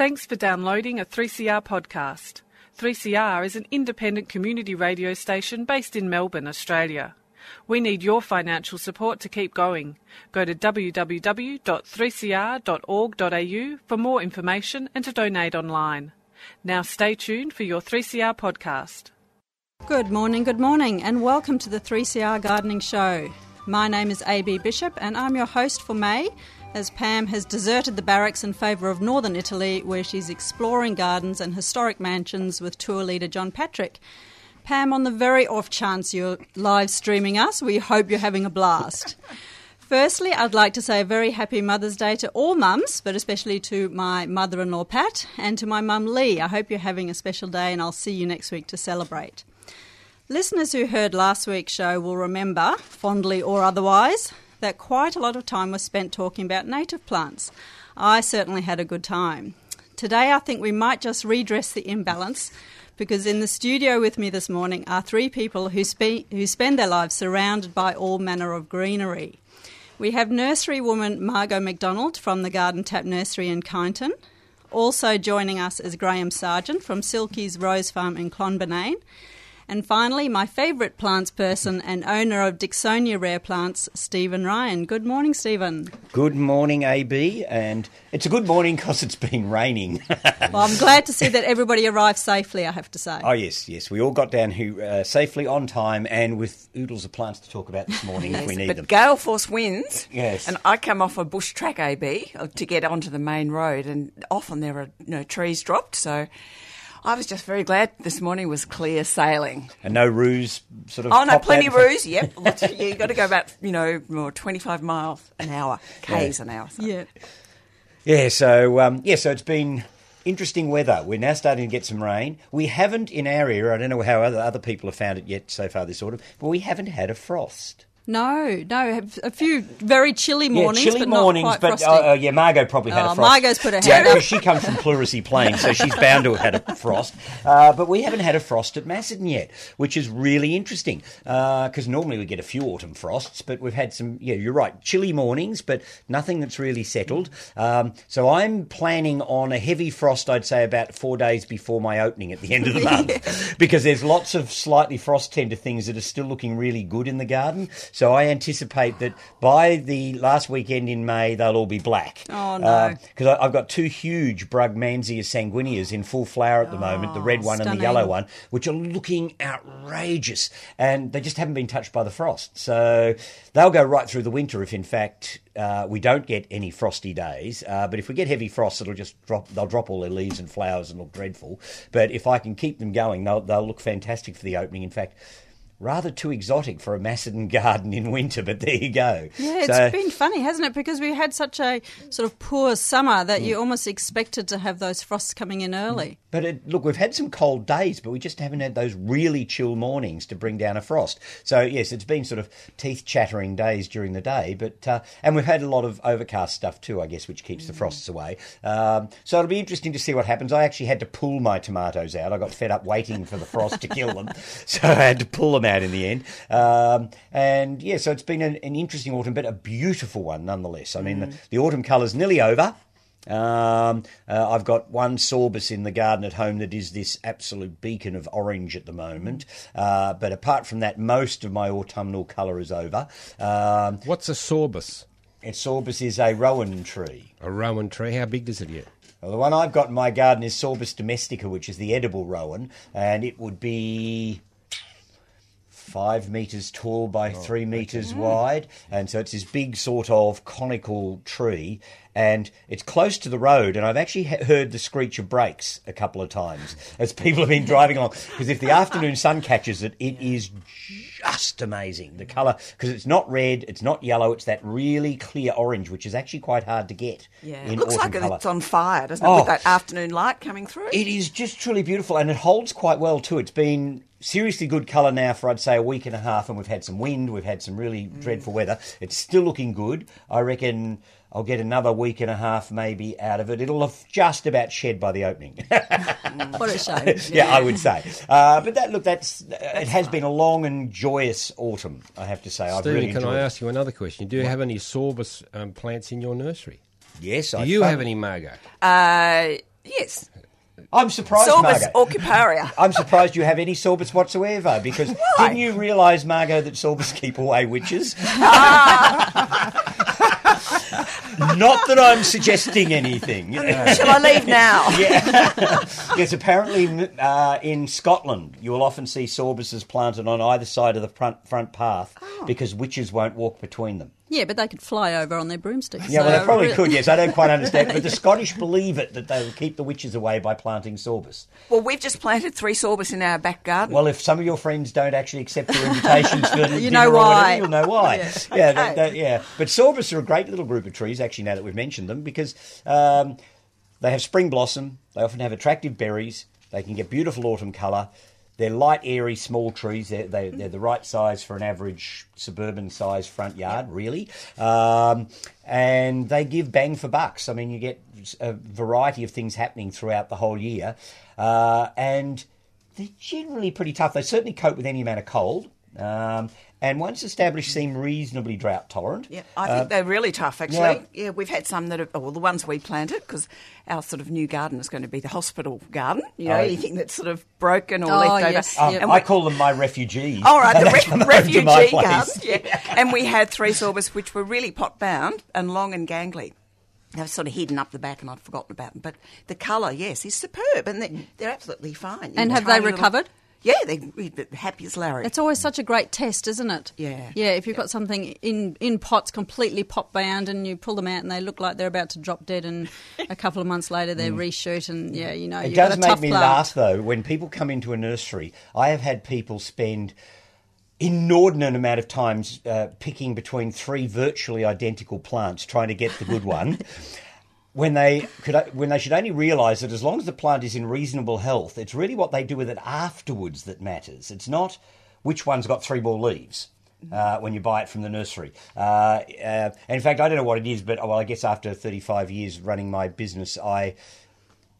Thanks for downloading a 3CR podcast. 3CR is an independent community radio station based in Melbourne, Australia. We need your financial support to keep going. Go to www.3cr.org.au for more information and to donate online. Now stay tuned for your 3CR podcast. Good morning, good morning, and welcome to the 3CR Gardening Show. My name is AB Bishop, and I'm your host for May as Pam has deserted the barracks in favour of northern Italy, where she's exploring gardens and historic mansions with tour leader John Patrick. Pam, on the very off chance you're live streaming us, we hope you're having a blast. Firstly, I'd like to say a very happy Mother's Day to all mums, but especially to my mother in law Pat and to my mum Lee. I hope you're having a special day, and I'll see you next week to celebrate. Listeners who heard last week's show will remember, fondly or otherwise, that quite a lot of time was spent talking about native plants. I certainly had a good time. Today, I think we might just redress the imbalance because in the studio with me this morning are three people who, spe- who spend their lives surrounded by all manner of greenery. We have nursery woman Margot McDonald from the Garden Tap Nursery in Kyneton. Also joining us is Graham Sargent from Silky's Rose Farm in Clonbinane. And finally, my favourite plants person and owner of Dicksonia Rare Plants, Stephen Ryan. Good morning, Stephen. Good morning, AB, and it's a good morning because it's been raining. well, I'm glad to see that everybody arrived safely, I have to say. Oh, yes, yes. We all got down here uh, safely on time and with oodles of plants to talk about this morning yes, if we need but them. gale force winds. Yes. And I come off a bush track, AB, uh, to get onto the main road, and often there are you know, trees dropped, so I was just very glad this morning was clear sailing. And no ruse sort of. Oh no, plenty out? of ruse. Yep, You've got to go about you know more twenty five miles an hour, k's an hour. So. Yeah. Yeah, so um, yeah, so it's been interesting weather. We're now starting to get some rain. We haven't in our area. I don't know how other other people have found it yet so far this autumn, but we haven't had a frost. No, no, a few very chilly mornings, yeah, chilly but mornings, but uh, uh, yeah, Margot probably had Oh, a frost. Margot's put her yeah, hand up. because she comes from Pleurisy Plain, so she's bound to have had a frost. Uh, but we haven't had a frost at Macedon yet, which is really interesting because normally we get a few autumn frosts, but we've had some. Yeah, you're right, chilly mornings, but nothing that's really settled. Um, so I'm planning on a heavy frost. I'd say about four days before my opening at the end of the month, because there's lots of slightly frost tender things that are still looking really good in the garden. So I anticipate that by the last weekend in May, they'll all be black. Oh, no. Because I've got two huge Brugmansia sanguineas in full flower at the moment, the red one and the yellow one, which are looking outrageous. And they just haven't been touched by the frost. So they'll go right through the winter if, in fact, uh, we don't get any frosty days. Uh, but if we get heavy frost, it'll just drop. They'll drop all their leaves and flowers and look dreadful. But if I can keep them going, they'll, they'll look fantastic for the opening. In fact, rather too exotic for a Macedon garden in winter. But there you go. Yeah, it's So- been funny, hasn't it? Because we had such a sort of poor summer that Mm. you almost expected to have those frosts coming in early. But it, look, we've had some cold days, but we just haven't had those really chill mornings to bring down a frost. So yes, it's been sort of teeth chattering days during the day, but uh, and we've had a lot of overcast stuff too, I guess, which keeps the frosts away. Um, so it'll be interesting to see what happens. I actually had to pull my tomatoes out. I got fed up waiting for the frost to kill them, so I had to pull them out in the end. Um, and yeah, so it's been an, an interesting autumn, but a beautiful one nonetheless. I mean, the, the autumn colour's nearly over. Um, uh, I've got one sorbus in the garden at home that is this absolute beacon of orange at the moment. Uh, but apart from that, most of my autumnal colour is over. Um, What's a sorbus? and sorbus is a rowan tree. A rowan tree. How big does it get? Well, the one I've got in my garden is Sorbus domestica, which is the edible rowan, and it would be five metres tall by oh, three metres mm. wide. And so it's this big sort of conical tree. And it's close to the road, and I've actually he- heard the screech of brakes a couple of times as people have been driving along. Because if the afternoon sun catches it, it is just amazing. The colour, because it's not red, it's not yellow, it's that really clear orange, which is actually quite hard to get. Yeah, in it looks like colour. it's on fire, doesn't it? Oh. With that afternoon light coming through. It is just truly beautiful, and it holds quite well too. It's been seriously good colour now for I'd say a week and a half, and we've had some wind, we've had some really dreadful weather. It's still looking good. I reckon I'll get another week and a half maybe out of it. It'll have just about shed by the opening. What a shame. yeah, I would say. Uh, but that look, that's, it has been a long and joyous autumn. I have to say, I've Stephen, really can enjoyed. I it. ask you another question? Do you have any sorbus um, plants in your nursery? Yes, Do I you thought- have any Margot? Uh, Yes. I'm surprised, Sorbus Margot. aucuparia. I'm surprised you have any sorbus whatsoever because didn't you realise, Margot, that sorbus keep away witches? Not that I'm suggesting anything. Shall I leave now? yeah. yes, apparently uh, in Scotland you will often see sorbuses planted on either side of the front front path Oh. because witches won't walk between them. Yeah, but they could fly over on their broomsticks. Yeah, well, they probably really- could. Yes, I don't quite understand, but the Scottish believe it that they will keep the witches away by planting sorbus. Well, we've just planted three sorbus in our back garden. Well, if some of your friends don't actually accept your invitations for dinner know or whatever, why. you'll know why. Yeah, they- Okay. they- yeah. But sorbus are a great little group of trees, actually, now that we've mentioned them, because um, they have spring blossom, they often have attractive berries, they can get beautiful autumn colour. They're light, airy, small trees. They're, they, they're the right size for an average suburban size front yard, really. Um, and they give bang for bucks. I mean, you get a variety of things happening throughout the whole year. Uh, and they're generally pretty tough. They certainly cope with any amount of cold. Um, and once established, seem reasonably drought tolerant. yeah, I think they're really tough, actually. yeah. Yeah. we've had some that have, well, the ones we planted, because our sort of new garden is going to be the hospital garden. You know, Oh, anything that's sort of broken or Oh, left over. yes, Um, Yep. And I call them my refugees. All right, the re- come over to my refugee garden. Yeah. and we had three sorbus which were really pot bound and long and gangly. They were sort of hidden up the back, and I'd forgotten about them. But the colour, yes, is superb, and they're, they're absolutely fine. And You have they recovered? little- recovered? Yeah, they're happy as Larry. It's always such a great test, isn't it? Yeah. Yeah, if you've got something in, in pots completely pot bound and you pull them out and they look like they're about to drop dead and a couple of months later they reshoot and yeah, you know, Mm. It you've does got a make tough me plant. laugh though when people come into a nursery. I have had people spend inordinate amount of times uh, picking between three virtually identical plants trying to get the good one. When they could, when they should only realise that as long as the plant is in reasonable health, it's really what they do with it afterwards that matters. It's not which one's got three more leaves. Uh, when you buy it from the nursery, uh, uh, in fact, I don't know what it is, but well, I guess after 35 years running my business, I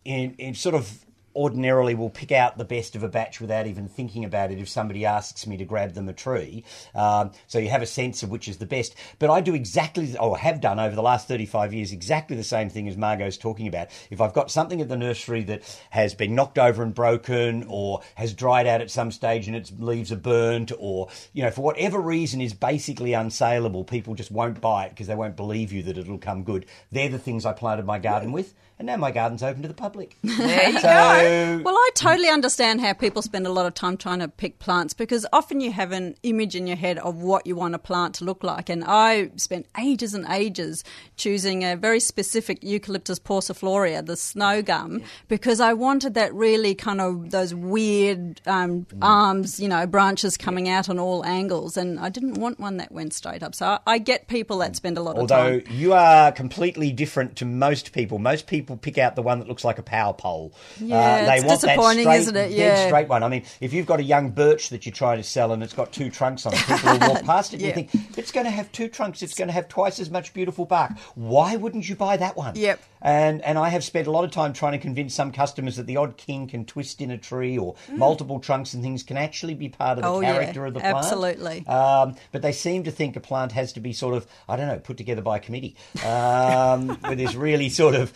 in, in sort of ordinarily will pick out the best of a batch without even thinking about it if somebody asks me to grab them a tree. Um, so you have a sense of which is the best. But I do exactly, or have done over the last 35 years, exactly the same thing as Margot's talking about. If I've got something at the nursery that has been knocked over and broken or has dried out at some stage and its leaves are burnt or, you know, for whatever reason is basically unsaleable, people just won't buy it because they won't believe you that it'll come good. They're the things I planted my garden with. And now my garden's open to the public. there you So, go. Well, I totally understand how people spend a lot of time trying to pick plants because often you have an image in your head of what you want a plant to look like. And I spent ages and ages choosing a very specific Eucalyptus pauciflora, the snow gum, because I wanted that really kind of those weird um, arms, you know, branches coming out on all angles. And I didn't want one that went straight up. So I, I get people that spend a lot of Although you are completely different to most people. Most people pick out the one that looks like a power pole. Uh, Yeah, it's want that straight, isn't it? dead Yeah. straight one. I mean, if you've got a young birch that you're trying to sell and it's got two trunks on it, people will walk past it and you think, it's going to have two trunks, it's going to have twice as much beautiful bark. Why wouldn't you buy that one? Yep. And, and I have spent a lot of time trying to convince some customers that the odd king can twist in a tree or multiple trunks and things can actually be part of the Mm. Oh, yeah, character of the plant. absolutely. Um, but they seem to think a plant has to be sort of, I don't know, put together by a committee um, with this really sort of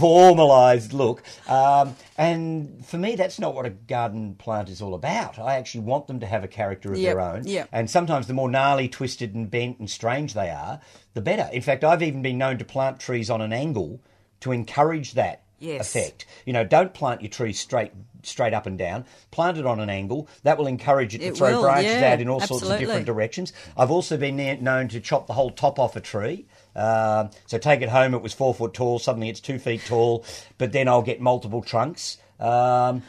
formalised look. Um, and for me, that's not what a garden plant is all about. I actually want them to have a character of Yep, their own. yep. And sometimes the more gnarly, twisted, and bent and strange they are, the better. In fact, I've even been known to plant trees on an angle to encourage that Yes. effect. You know, don't plant your trees straight straight up and down. Plant it on an angle. That will encourage it to It throw will, branches yeah, out in all sorts of different directions. I've also been known to chop the whole top off a tree. Um, so take it home. It was four foot tall. Suddenly it's two feet tall. But then I'll get multiple trunks. Um,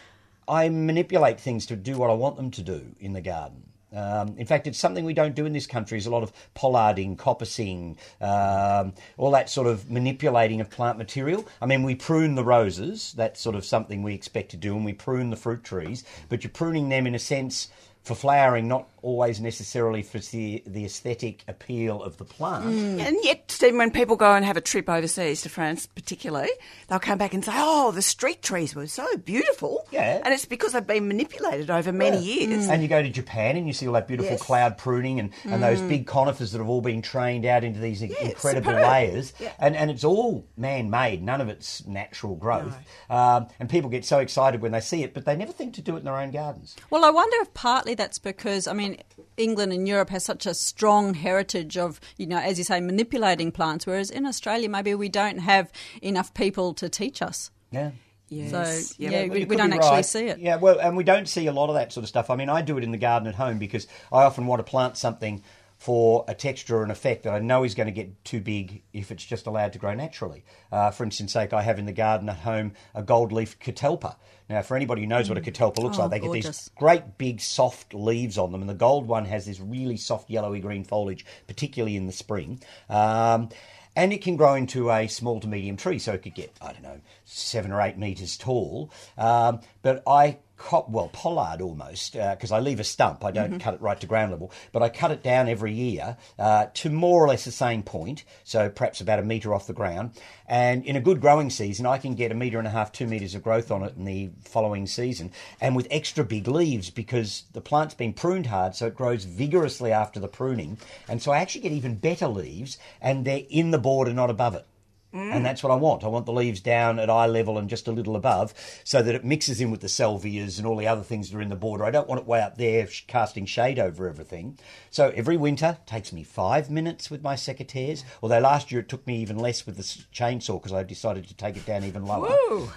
I manipulate things to do what I want them to do in the garden. Um, in fact, it's something we don't do in this country. Is a lot of pollarding, coppicing, um, all that sort of manipulating of plant material. I mean, we prune the roses. That's sort of something we expect to do, and we prune the fruit trees. But you're pruning them in a sense for flowering, not always necessarily for the, the aesthetic appeal of the plant. And yet, Stephen, when people go and have a trip overseas to France, particularly, they'll come back and say, "Oh, the street trees were so beautiful." Yeah. and it's because they've been manipulated over many years. And you go to Japan and you see all that beautiful Yes. cloud pruning and, and those big conifers that have all been trained out into these it's incredible layers. Yeah. And, and it's all man made, none of it's natural growth. Um, and people get so excited when they see it, but they never think to do it in their own gardens. Well, I wonder if partly that's because, I mean, England and Europe has such a strong heritage of, you know, as you say, manipulating plants, whereas in Australia, maybe we don't have enough people to teach us. Yeah. Yes. So, yeah. yeah, Well, we, we don't be actually see it. Yeah, well, and we don't see a lot of that sort of stuff. I mean, I do it in the garden at home because I often want to plant something for a texture or an effect that I know is going to get too big if it's just allowed to grow naturally. Uh, for instance, sake, I have in the garden at home a gold leaf catalpa. Now, for anybody who knows what a catalpa looks Oh, like, they get these great big soft leaves on them, and the gold one has this really soft yellowy green foliage, particularly in the spring. Um, and it can grow into a small to medium tree, so it could get, I don't know, seven or eight metres tall. Um, but I cop, well, pollard almost, because I leave a stump. I don't cut it right to ground level, but I cut it down every year uh, to more or less the same point, so perhaps about a metre off the ground. And in a good growing season, I can get a metre and a half, two metres of growth on it in the following season, and with extra big leaves because the plant's been pruned hard, so it grows vigorously after the pruning. And so I actually get even better leaves, and they're in the border, not above it. And that's what I want. I want the leaves down at eye level and just a little above so that it mixes in with the salvias and all the other things that are in the border. I don't want it way up there casting shade over everything. So every winter takes me five minutes with my secateurs. Although last year it took me even less with the chainsaw because I decided to take it down even lower,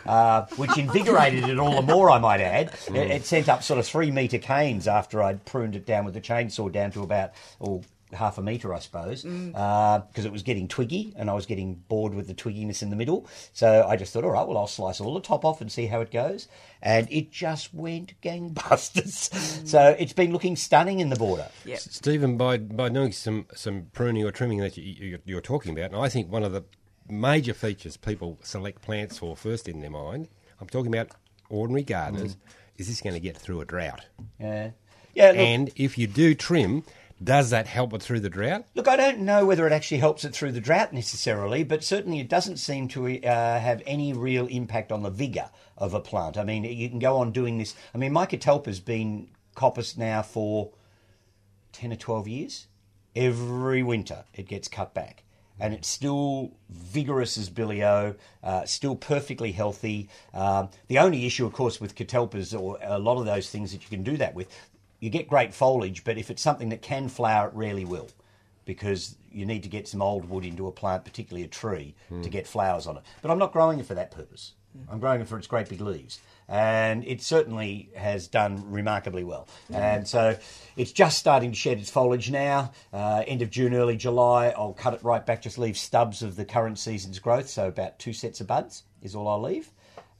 uh, which invigorated it all the more, I might add. It, it sent up sort of three metre canes after I'd pruned it down with the chainsaw down to about, oh, half a metre, I suppose, mm. uh, because it was getting twiggy and I was getting bored with the twigginess in the middle. So I just thought, all right, well, I'll slice all the top off and see how it goes. And it just went gangbusters. Mm. So it's been looking stunning in the border. Yeah. Stephen, by by doing some some pruning or trimming that you, you, you're talking about, and I think one of the major features people select plants for first in their mind, I'm talking about ordinary gardeners, mm. is this going to get through a drought? Yeah. Yeah, look, And if you do trim, does that help it through the drought? Look, I don't know whether it actually helps it through the drought necessarily, but certainly it doesn't seem to uh, have any real impact on the vigour of a plant. I mean, you can go on doing this. I mean, my catalpa's been coppice now for 10 or 12 years. Every winter it gets cut back. And it's still vigorous as Billy O, uh, still perfectly healthy. Um, the only issue, of course, with catalpas or a lot of those things that you can do that with, you get great foliage, but if it's something that can flower, it rarely will because you need to get some old wood into a plant, particularly a tree, to get flowers on it. But I'm not growing it for that purpose. I'm growing it for its great big leaves. And it certainly has done remarkably well. And so it's just starting to shed its foliage now. Uh, end of June, early July, I'll cut it right back, just leave stubs of the current season's growth. So about two sets of buds is all I'll leave.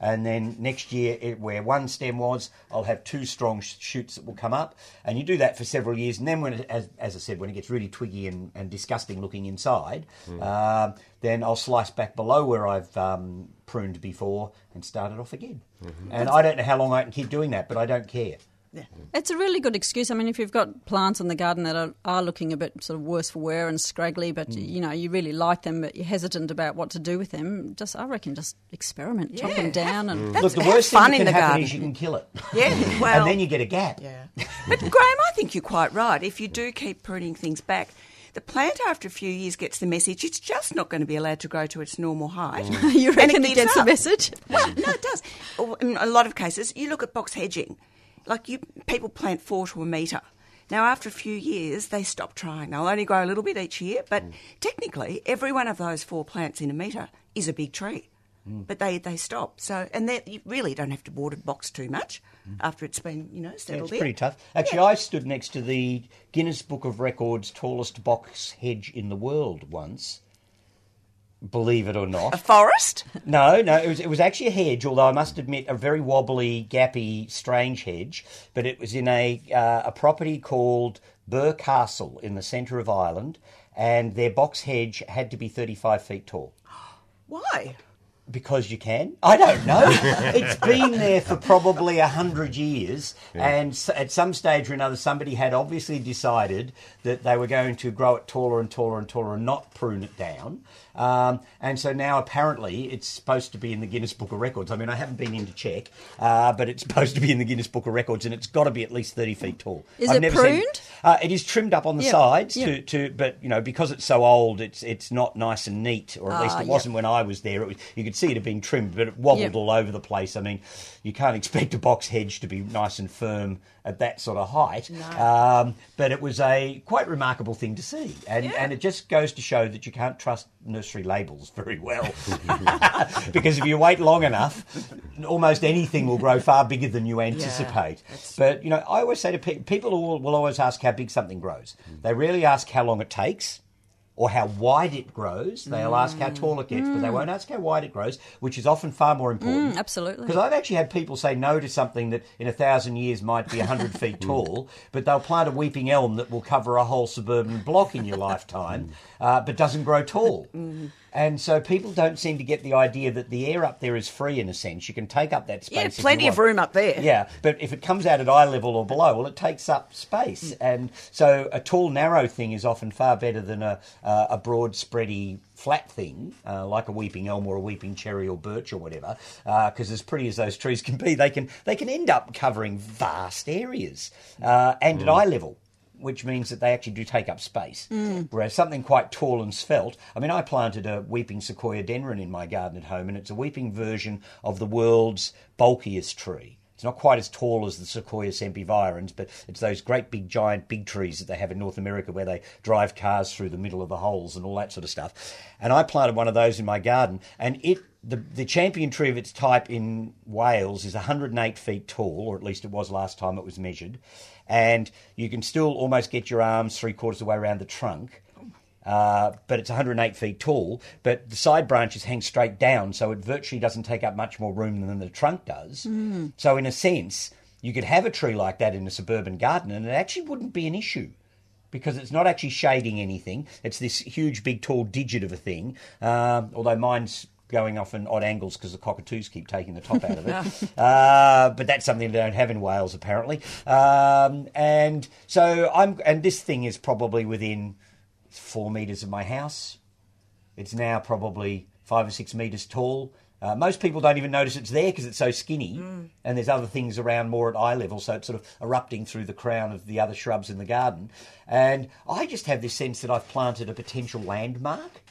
And then next year, it, where one stem was, I'll have two strong shoots that will come up. And you do that for several years. And then, when it, as, as I said, when it gets really twiggy and, and disgusting looking inside, um, then I'll slice back below where I've um, pruned before and start it off again. And I don't know how long I can keep doing that, but I don't care. It's a really good excuse. I mean, if you've got plants in the garden that are, are looking a bit sort of worse for wear and scraggly, but hmm. you know you really like them, but you're hesitant about what to do with them, just I reckon just experiment, chop Yeah, them down, and That's- Look, the worst fun thing in that can the happen garden. is you can kill it. Yeah, well, and then you get a gap. Yeah. But Graham, I think you're quite right. If you do keep pruning things back, the plant after a few years gets the message it's just not going to be allowed to grow to its normal height. you And reckon it gives gets the message? Well, no, it does. In a lot of cases, you look at box hedging. Like you, people plant four to a metre. Now, after a few years, they stop trying. They'll only grow a little bit each year, but technically, every one of those four plants in a metre is a big tree. But they, they stop. So, and they, you really don't have to water box too much after it's been, you know, settled. Yeah, it's in. pretty tough. Actually, I stood next to the Guinness Book of Records tallest box hedge in the world once. Believe it or not. A forest? No, no, it was it was actually a hedge. Although I must admit, a very wobbly, gappy, strange hedge. But it was in a uh, a property called Birr Castle in the centre of Ireland, and their box hedge had to be thirty five feet tall. Why? Because you can. I don't know. it's been there for probably a hundred years, and at some stage or another, somebody had obviously decided that they were going to grow it taller and taller and taller and not prune it down. Um, and so now apparently it's supposed to be in the Guinness Book of Records. I mean, I haven't been in to check, uh, but it's supposed to be in the Guinness Book of Records, and it's got to be at least thirty feet tall. Is I've it never seen- pruned? uh, it is trimmed up on the Yep. sides Yep. to, to, but you know, because it's so old, it's it's not nice and neat, or at least Ah, it yep. wasn't when I was there. It was, you could see it had been trimmed, but it wobbled all over the place. I mean, you can't expect a box hedge to be nice and firm at that sort of height. Um, but it was a quite remarkable thing to see, and and it just goes to show that you can't trust nursery labels very well, because if you wait long enough, almost anything will grow far bigger than you anticipate. but you know, I always say to people, people will always ask how big something grows. They rarely ask how long it takes or how wide it grows. They'll ask how tall it gets, but they won't ask how wide it grows, which is often far more important. Mm, absolutely. Because I've actually had people say no to something that in a thousand years might be 100 feet tall, but they'll plant a weeping elm that will cover a whole suburban block in your lifetime, uh, but doesn't grow tall. And so people don't seem to get the idea that the air up there is free in a sense. You can take up that space. Yeah, plenty of room up there. Yeah, but if it comes out at eye level or below, well, it takes up space, and so a tall, narrow thing is often far better than a uh, a broad, spready, flat thing uh, like a weeping elm or a weeping cherry or birch or whatever. Because as pretty as those trees can be, they can they can end up covering vast areas uh, and at eye level. Which means that they actually do take up space. Mm. Whereas something quite tall and svelte, I mean, I planted a weeping Sequoiadendron in my garden at home, and it's a weeping version of the world's bulkiest tree. It's not quite as tall as the Sequoia sempervirens, but it's those great big giant big trees that they have in North America where they drive cars through the middle of the holes and all that sort of stuff. And I planted one of those in my garden, and it the, the champion tree of its type in Wales is 108 feet tall, or at least it was last time it was measured. And you can still almost get your arms three quarters of the way around the trunk. Uh, but it's 108 feet tall. But the side branches hang straight down, so it virtually doesn't take up much more room than the trunk does. So, in a sense, you could have a tree like that in a suburban garden, and it actually wouldn't be an issue because it's not actually shading anything. It's this huge, big, tall digit of a thing. Um, although mine's going off in odd angles because the cockatoos keep taking the top out of it. uh, but that's something they don't have in Wales, apparently. Um, and so I'm, and this thing is probably within four metres of my house. It's now probably five or six metres tall. Uh, most people don't even notice it's there because it's so skinny, and there's other things around more at eye level, so it's sort of erupting through the crown of the other shrubs in the garden. And I just have this sense that I've planted a potential landmark.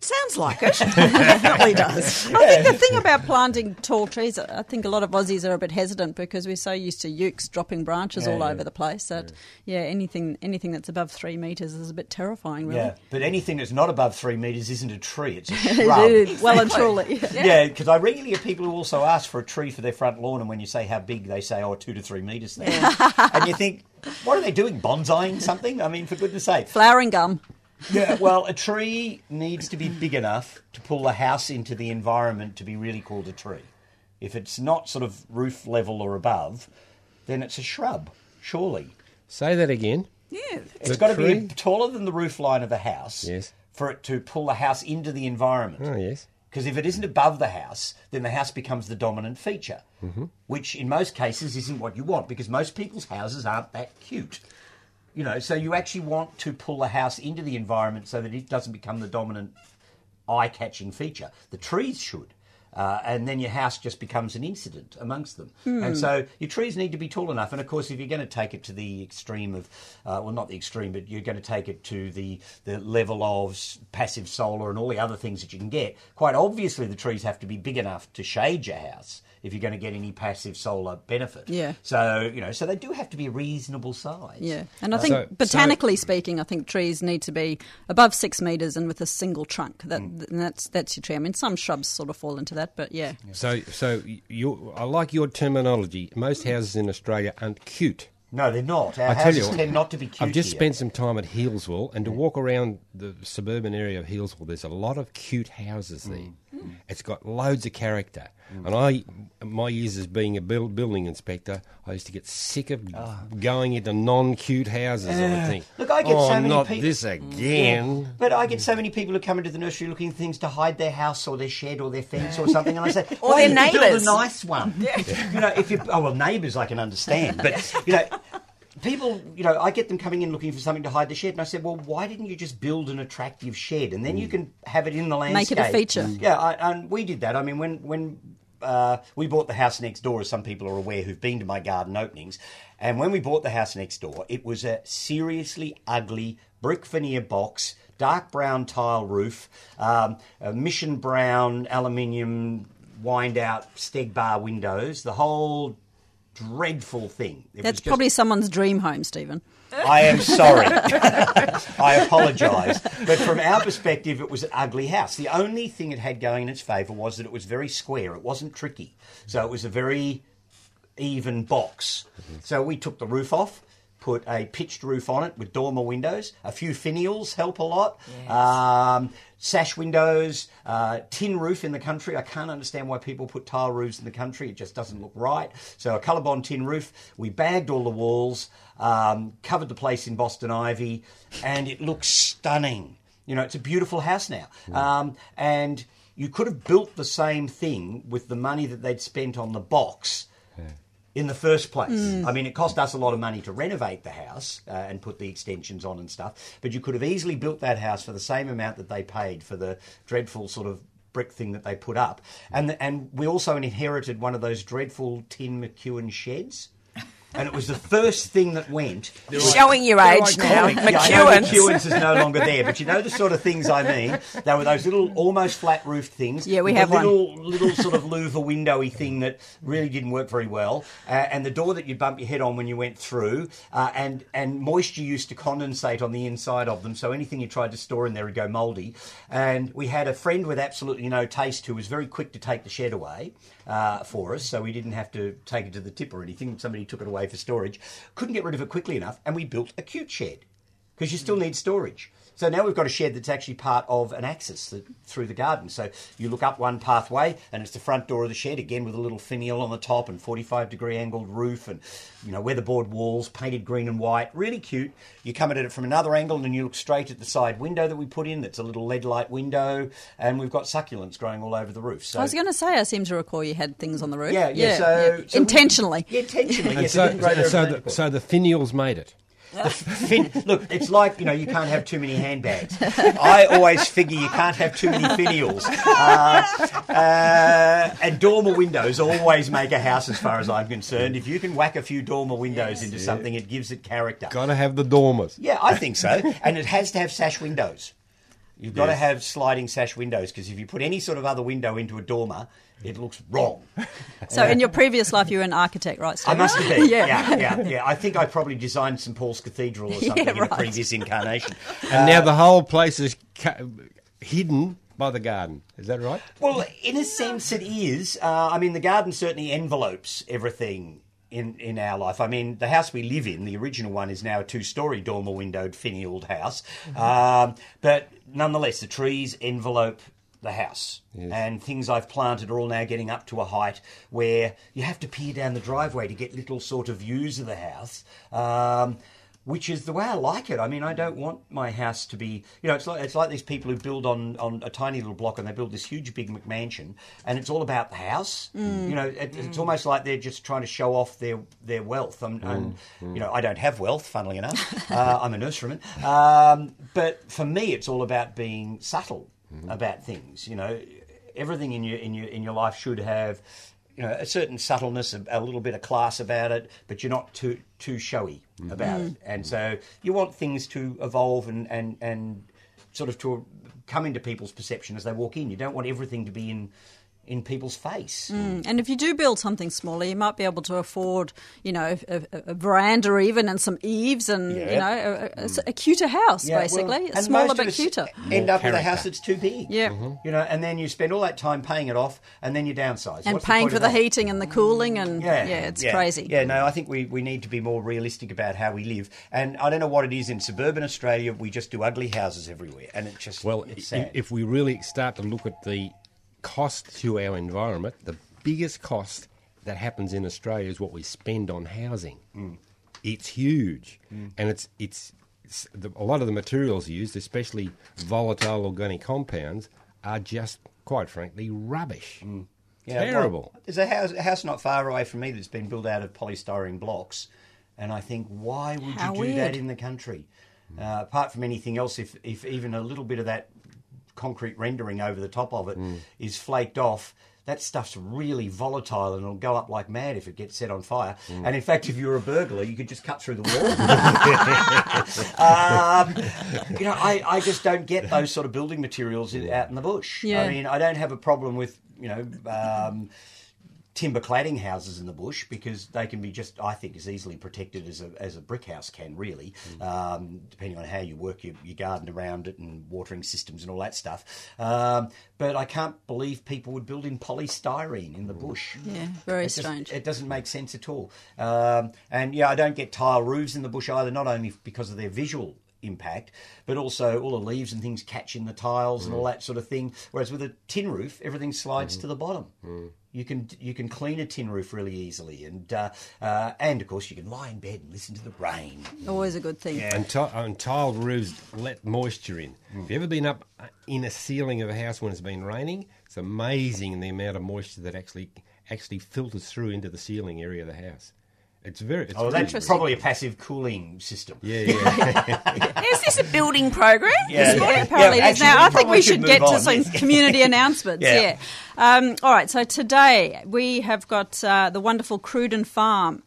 Sounds like it. Definitely does. I think the thing about planting tall trees, I think a lot of Aussies are a bit hesitant because we're so used to ukes dropping branches Yeah, all yeah. over the place that, yeah, anything anything that's above three metres is a bit terrifying, really. Yeah, but anything that's not above three metres isn't a tree; it's a shrub. It well and truly. Yeah, because I regularly get people who also ask for a tree for their front lawn, and when you say how big, they say, "Oh, two to three meters. There, and you think, what are they doing? Bonsaiing something? I mean, for goodness' sake. Flowering gum. Yeah, well, a tree needs to be big enough to pull the house into the environment to be really called a tree. If it's not sort of roof level or above, then it's a shrub, surely. Say that again. Yeah. It's got to be taller than the roof line of the house Yes. for it to pull the house into the environment. Oh, yes. Because if it isn't above the house, then the house becomes the dominant feature, mm-hmm. which in most cases isn't what you want because most people's houses aren't that cute. You know, so you actually want to pull the house into the environment so that it doesn't become the dominant eye catching feature. The trees should. Uh, and then your house just becomes an incident amongst them. And so your trees need to be tall enough. And of course, if you're going to take it to the extreme of, uh, well, not the extreme, but you're going to take it to the, the level of passive solar and all the other things that you can get, quite obviously the trees have to be big enough to shade your house if you're going to get any passive solar benefit. Yeah. So, you know, so they do have to be a reasonable size. Yeah, and I um, think So- botanically speaking, I think trees need to be above six metres and with a single trunk. That mm. and that's that's your tree. I mean, some shrubs sort of fall into that, but yeah, So, so you, I like your terminology. Most houses in Australia aren't cute. No, they're not. Our I tell houses you, tend not to be cute I've just here. spent some time at Healesville, and to mm. walk around the suburban area of Healesville, there's a lot of cute houses there. Mm. Mm. It's got loads of character. Mm. And I, my years as being a build, building inspector, I used to get sick of ah. going into non-cute houses. I would uh, think, Look, I get oh, so many people not peop- this mm. again. But I get so many people who come into the nursery looking for things to hide their house or their shed or their fence or something, and I say, Or "Why their don't build a nice one." yeah. you know, if you oh well, neighbours I can understand, but you know. People, you know, I get them coming in looking for something to hide the shed, and I said, "Well, why didn't you just build an attractive shed, and then you can have it in the landscape, Make it a feature. Yeah, I, and we did that. I mean, when when uh, we bought the house next door, as some people are aware who've been to my garden openings, and when we bought the house next door, it was a seriously ugly brick veneer box, dark brown tile roof, um, a mission brown aluminium wind out Stegbar windows, the whole dreadful thing. It That's was just- probably someone's dream home, Stephen. I am sorry. I apologise. But from our perspective, it was an ugly house. The only thing it had going in its favour was that it was very square. It wasn't tricky. So it was a very even box. So we took the roof off, put a pitched roof on it with dormer windows. A few finials help a lot. Um, sash windows, uh, tin roof in the country. I can't understand why people put tile roofs in the country. It just doesn't look right. So a colorbond tin roof. We bagged all the walls, um, covered the place in Boston ivy, and it looks stunning. You know, it's a beautiful house now. Um, and you could have built the same thing with the money that they'd spent on the box in the first place. I mean, it cost us a lot of money to renovate the house uh, and put the extensions on and stuff, but you could have easily built that house for the same amount that they paid for the dreadful sort of brick thing that they put up. And and we also inherited one of those dreadful tin McEwan sheds. And it was the first thing that went. Showing your age now. Comic. Yeah, I know McEwan's. McEwan's is no longer there, but you know the sort of things I mean. They were those little, almost flat roofed things. Yeah, we with have a one. little, little sort of louver windowy thing that really didn't work very well, uh, and the door that you'd bump your head on when you went through, uh, and and moisture used to condensate on the inside of them, so anything you tried to store in there would go mouldy. And we had a friend with absolutely no taste who was very quick to take the shed away uh, for us, so we didn't have to take it to the tip or anything. Somebody took it away for storage. Couldn't get rid of it quickly enough, and we built a cute shed because you still need storage. So now we've got a shed that's actually part of an axis that, through the garden. So you look up one pathway, and it's the front door of the shed again with a little finial on the top and 45 degree angled roof, and you know weatherboard walls painted green and white, really cute. You come at it from another angle, and you look straight at the side window that we put in. That's a little lead light window, and we've got succulents growing all over the roof. So I was going to say, I seem to recall you had things on the roof. yeah, yeah. so, so we- intentionally. yeah, intentionally. Yes, so, it didn't grow there so, the, so the finials made it. Fin- look, it's like you know you can't have too many handbags. I always figure you can't have too many finials, uh, uh, and dormer windows always make a house, as far as I'm concerned. If you can whack a few dormer windows into something, it gives it character. Got to have the dormers. Yeah, I think so, and it has to have sash windows. You've got to have sliding sash windows because if you put any sort of other window into a dormer, it looks wrong. So in your previous life, you were an architect, right? I must have been. Yeah. yeah, yeah, yeah. I think I probably designed St Paul's Cathedral or something Yeah, in a previous incarnation. And now the whole place is ca- hidden by the garden. Is that right? Well, in a sense, it is. Uh, I mean, the garden certainly envelopes everything in, in our life. I mean, the house we live in, the original one, is now a two story dormer windowed finialed house. Um, but nonetheless, the trees envelope the house. And things I've planted are all now getting up to a height where you have to peer down the driveway to get little sort of views of the house. Um, which is the way I like it. I mean, I don't want my house to be, you know, it's like it's like these people who build on, on a tiny little block and they build this huge big McMansion, and it's all about the house. You know, it, it's almost like they're just trying to show off their their wealth. And, and you know, I don't have wealth, funnily enough. uh, I'm a nurseryman, um, but for me, it's all about being subtle Mm-hmm. about things. You know, everything in your in your in your life should have you know, a certain subtleness, a, a little bit of class about it, but you're not too too showy mm-hmm. about it. And so you want things to evolve and, and, and sort of to come into people's perception as they walk in. You don't want everything to be in in people's face. Mm. And if you do build something smaller, you might be able to afford, you know, a, a, a veranda even and some eaves and, you know, a, a, mm. a cuter house, Yeah, basically. well, smaller but cuter. End More up with a house that's too big. Yeah. Mm-hmm. You know, and then you spend all that time paying it off, and then you downsize. And What's paying point for the that? heating and the cooling, and yeah, it's crazy. Yeah, no, I think we, we need to be more realistic about how we live. And I don't know what it is in suburban Australia. We just do ugly houses everywhere, and it just Well, it's sad. if we really start to look at the cost to our environment, the biggest cost that happens in Australia is what we spend on housing. Mm. It's huge, mm. and it's it's, it's the, a lot of the materials used, especially volatile organic compounds, are just quite frankly rubbish. Mm. Yeah, well, Terrible. there's a house, a house not far away from me that's been built out of polystyrene blocks, and I think, why would How you do that in the country? Uh, apart from anything else, if if even a little bit of that concrete rendering over the top of it is flaked off. That stuff's really volatile and it'll go up like mad if it gets set on fire. And in fact, if you're a burglar, you could just cut through the wall. um, you know, I, I just don't get those sort of building materials in, out in the bush. Yeah. I mean, I don't have a problem with, you know, um, timber cladding houses in the bush because they can be just, I think, as easily protected as a, as a brick house can, really, um, depending on how you work your, your garden around it and watering systems and all that stuff. Um, but I can't believe people would build in polystyrene in the bush. Yeah, very It just- strange. it doesn't make sense at all. Um, and yeah, I don't get tile roofs in the bush either, not only because of their visual impact, but also all the leaves and things catch in the tiles and all that sort of thing. Whereas with a tin roof, everything slides to the bottom. You can you can clean a tin roof really easily, and uh, uh, and of course you can lie in bed and listen to the rain. Always a good thing. And, ti- and tiled roofs let moisture in. Have you ever been up uh, in a ceiling of a house when it's been raining? It's amazing the amount of moisture that actually actually filters through into the ceiling area of the house. It's very. It's Oh, that's probably a passive cooling system. Yeah, yeah. Is this a building program? Yeah, Yeah, apparently Yeah, it is now. I think we should move get to some community announcements. Yeah. Yeah. Um, all right. So today we have got uh, the wonderful Cruden Farm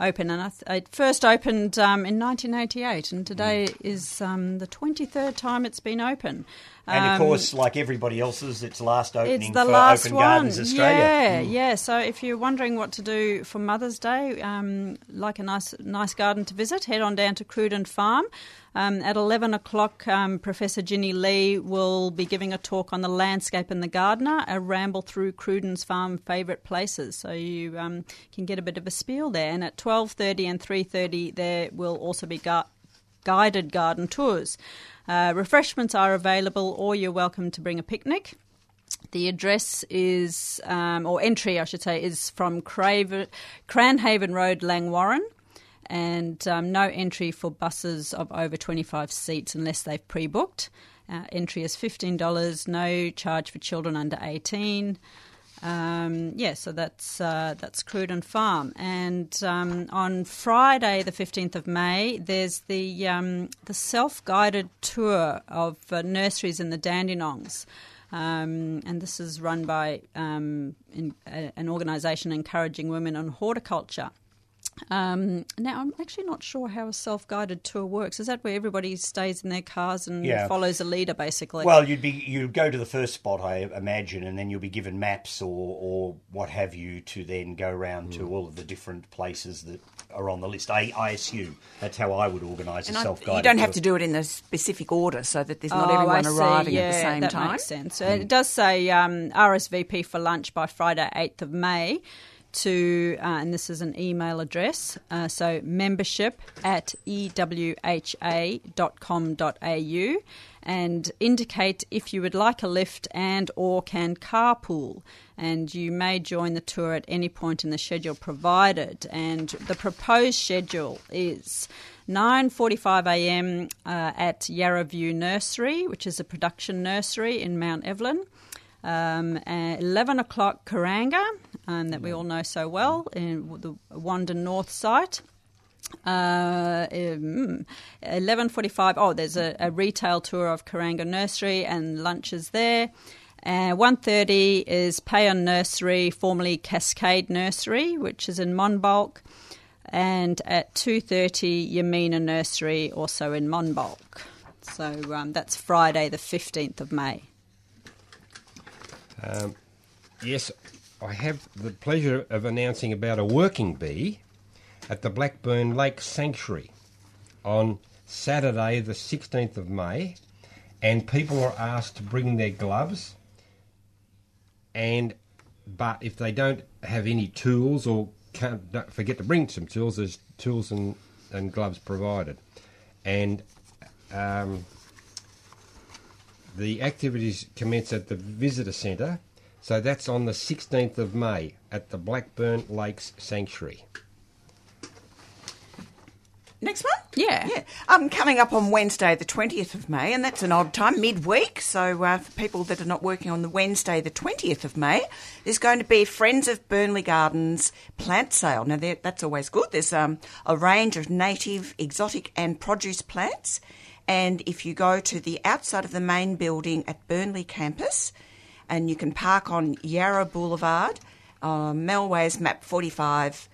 open, and I th- it first opened um, in 1988, and today Mm. is um, the 23rd time it's been open. And of Um, course, like everybody else's, it's last opening it's the for last Open one. Gardens Australia. Yeah, yeah. So if you're wondering what to do for Mother's Day, um, like a nice nice garden to visit, head on down to Cruden Farm. Um, at 11 o'clock, um, Professor Ginny Lee will be giving a talk on the landscape and the gardener, a ramble through Cruden's farm favourite places. So you um, can get a bit of a spiel there. And at 12.30 and 3.30, there will also be guided garden tours. Uh, refreshments are available, or you're welcome to bring a picnic. The address is, um, or entry, I should say, is from Cranhaven Road, Langwarrin, and um, no entry for buses of over 25 seats unless they've pre booked. Uh, entry is $15, no charge for children under 18. Um, yeah, so that's uh, that's Cruden Farm, and um, on Friday, the fifteenth of May, there's the um, the self guided tour of uh, nurseries in the Dandenongs, um, and this is run by um, in, a, an organisation encouraging women on horticulture. Um, now, I'm actually not sure how a self guided tour works. Is that where everybody stays in their cars and Yeah. follows a leader, basically? Well, you'd be you'd go to the first spot, I imagine, and then you'll be given maps or, or what have you to then go around Hmm. to all of the different places that are on the list. I, I assume that's how I would organise a And I- self-guided. you don't have tour. to do it in a specific order so that there's not Oh, everyone I arriving yeah, at the same that time. makes sense. Uh, It does say um, RSVP for lunch by Friday, 8th of May. To uh, and this is an email address. Uh, so membership at ewha.com.au and indicate if you would like a lift and or can carpool and you may join the tour at any point in the schedule provided and the proposed schedule is 9:45 a.m. Uh, at Yarra View Nursery, which is a production nursery in Mount Evelyn. Um, 11 o'clock Kuranga, um, that we all know so well, in the Wandin North site. Uh, um, 11.45, oh, there's a, a retail tour of Kuranga Nursery and lunches there. Uh, 1.30 is Payon Nursery, formerly Cascade Nursery, which is in Monbulk. And at 2.30, Yamina Nursery, also in Monbulk. So um, that's Friday the 15th of May. Yes, I have the pleasure of announcing about a working bee at the Blackburn Lake Sanctuary on Saturday, the 16th of May, and people are asked to bring their gloves. And but if they don't have any tools or can't don't forget to bring some tools, there's tools and, and gloves provided. And um, the activities commence at the visitor centre, so that's on the 16th of May at the Blackburn Lakes Sanctuary. Next one? Yeah. Yeah. Um, coming up on Wednesday, the 20th of May, and that's an odd time, midweek. So, uh, for people that are not working on the Wednesday, the 20th of May, there's going to be Friends of Burnley Gardens plant sale. Now, that's always good. There's um, a range of native, exotic, and produce plants. And if you go to the outside of the main building at Burnley campus, and you can park on Yarra Boulevard, uh, Melways map 45.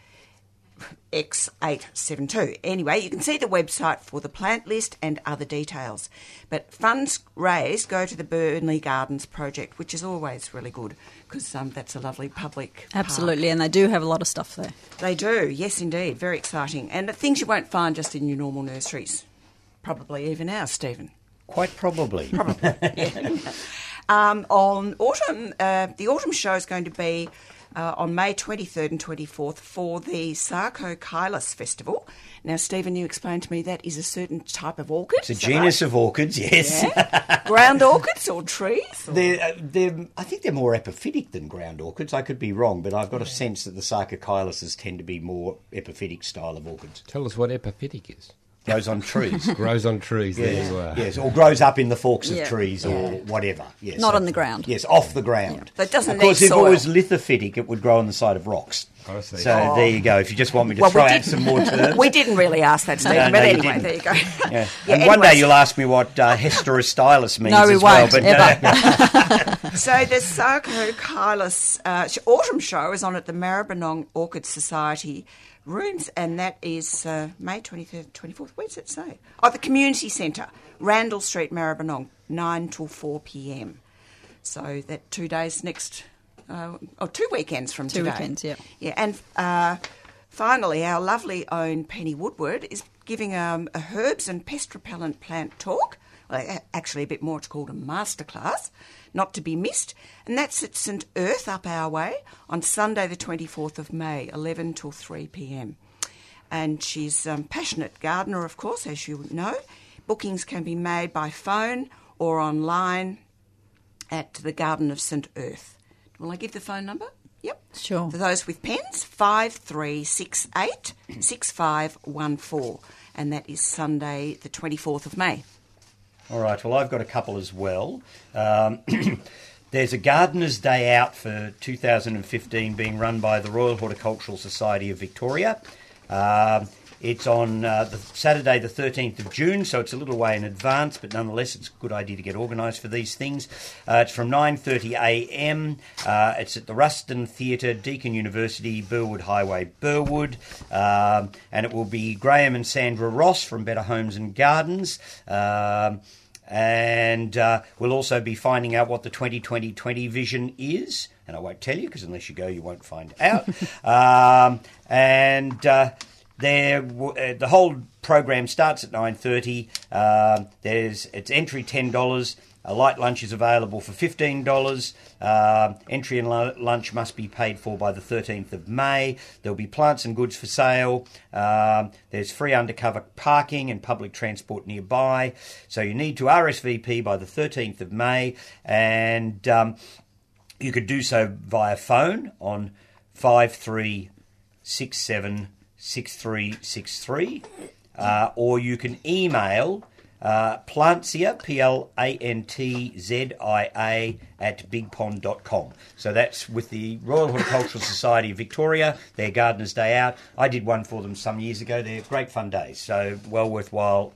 X872. Anyway, you can see the website for the plant list and other details. But funds raised go to the Burnley Gardens project, which is always really good because um, that's a lovely public. park. Absolutely, and they do have a lot of stuff there. They do, yes, indeed. Very exciting. And things you won't find just in your normal nurseries. Probably even ours, Stephen. Quite probably. Um, on autumn, uh, the autumn show is going to be uh, on May 23rd and 24th for the Sarcochilus Festival. Now, Stephen, you explained to me that is a certain type of orchid. It's a genus right? of orchids, yes. Yeah. Ground orchids or trees? or- They're, uh, they're, I think they're more epiphytic than ground orchids. I could be wrong, but I've got a sense that the Sarcochiluses tend to be more epiphytic style of orchids. Tell us what epiphytic is. Grows on trees. Grows on trees. There you are. Yes, or grows up in the forks of Yeah. trees or whatever. Yes, Not so- on the ground. Yes, off the ground. That doesn't Of course, need if soil. it was lithophytic, it would grow on the side of rocks. I see. So there you go. If you just want me to Well, we throw out didn't- some more terms. We didn't really ask that, Stephen, No, but no, you anyway, didn't. there you go. Yeah. Yeah, and one day you'll ask me what uh, Hesterostylus means No, we as well. won't, But ever. So the Sarcochilus uh, autumn show is on at the Maribyrnong Orchid Society rooms, and that is uh, May 23rd, 24th. Where does it say? Oh, the Community Centre, Randall Street, Maribyrnong, 9 till 4 p.m. So that two days next, uh, or two weekends from Two today. weekends, yeah. Yeah, and uh, finally, our lovely own Penny Woodward is giving um, a herbs and pest repellent plant talk. Well, actually, a bit more. It's called a masterclass, not to be missed. And that's at St Erth up our way on Sunday, the 24th of May, 11 till 3 pm. And she's a passionate gardener, of course, as you know. Bookings can be made by phone or online at the Garden of St Erth. Will I give the phone number? Yep. Sure. For those with pens, 5368 6514. And that is Sunday, the 24th of May. All right. Well, I've got a couple as well. Um, there's a Gardener's Day Out for 2015 being run by the Royal Horticultural Society of Victoria. Um, it's on uh, the Saturday, the 13th of June, so it's a little way in advance, but nonetheless, it's a good idea to get organised for these things. Uh, it's from 9:30 a.m. Uh, it's at the Ruston Theatre, Deakin University, Burwood Highway, Burwood, um, and it will be Graham and Sandra Ross from Better Homes and Gardens. Um, and uh, we'll also be finding out what the 2020-20 vision is. And I won't tell you because unless you go, you won't find out. um, and uh, there, uh, the whole program starts at 9:30. Um, there's it's entry ten dollars. A light lunch is available for fifteen dollars. Um, entry and lu- lunch must be paid for by the thirteenth of May. There'll be plants and goods for sale. Um, there's free undercover parking and public transport nearby. So you need to RSVP by the thirteenth of May, and um, you could do so via phone on five three six seven six three six three, uh, or you can email uh, Plantzia, P L A N T Z I A, at bigpond.com. So that's with the Royal Horticultural Society of Victoria, their Gardener's Day Out. I did one for them some years ago. They're great fun days, so well worthwhile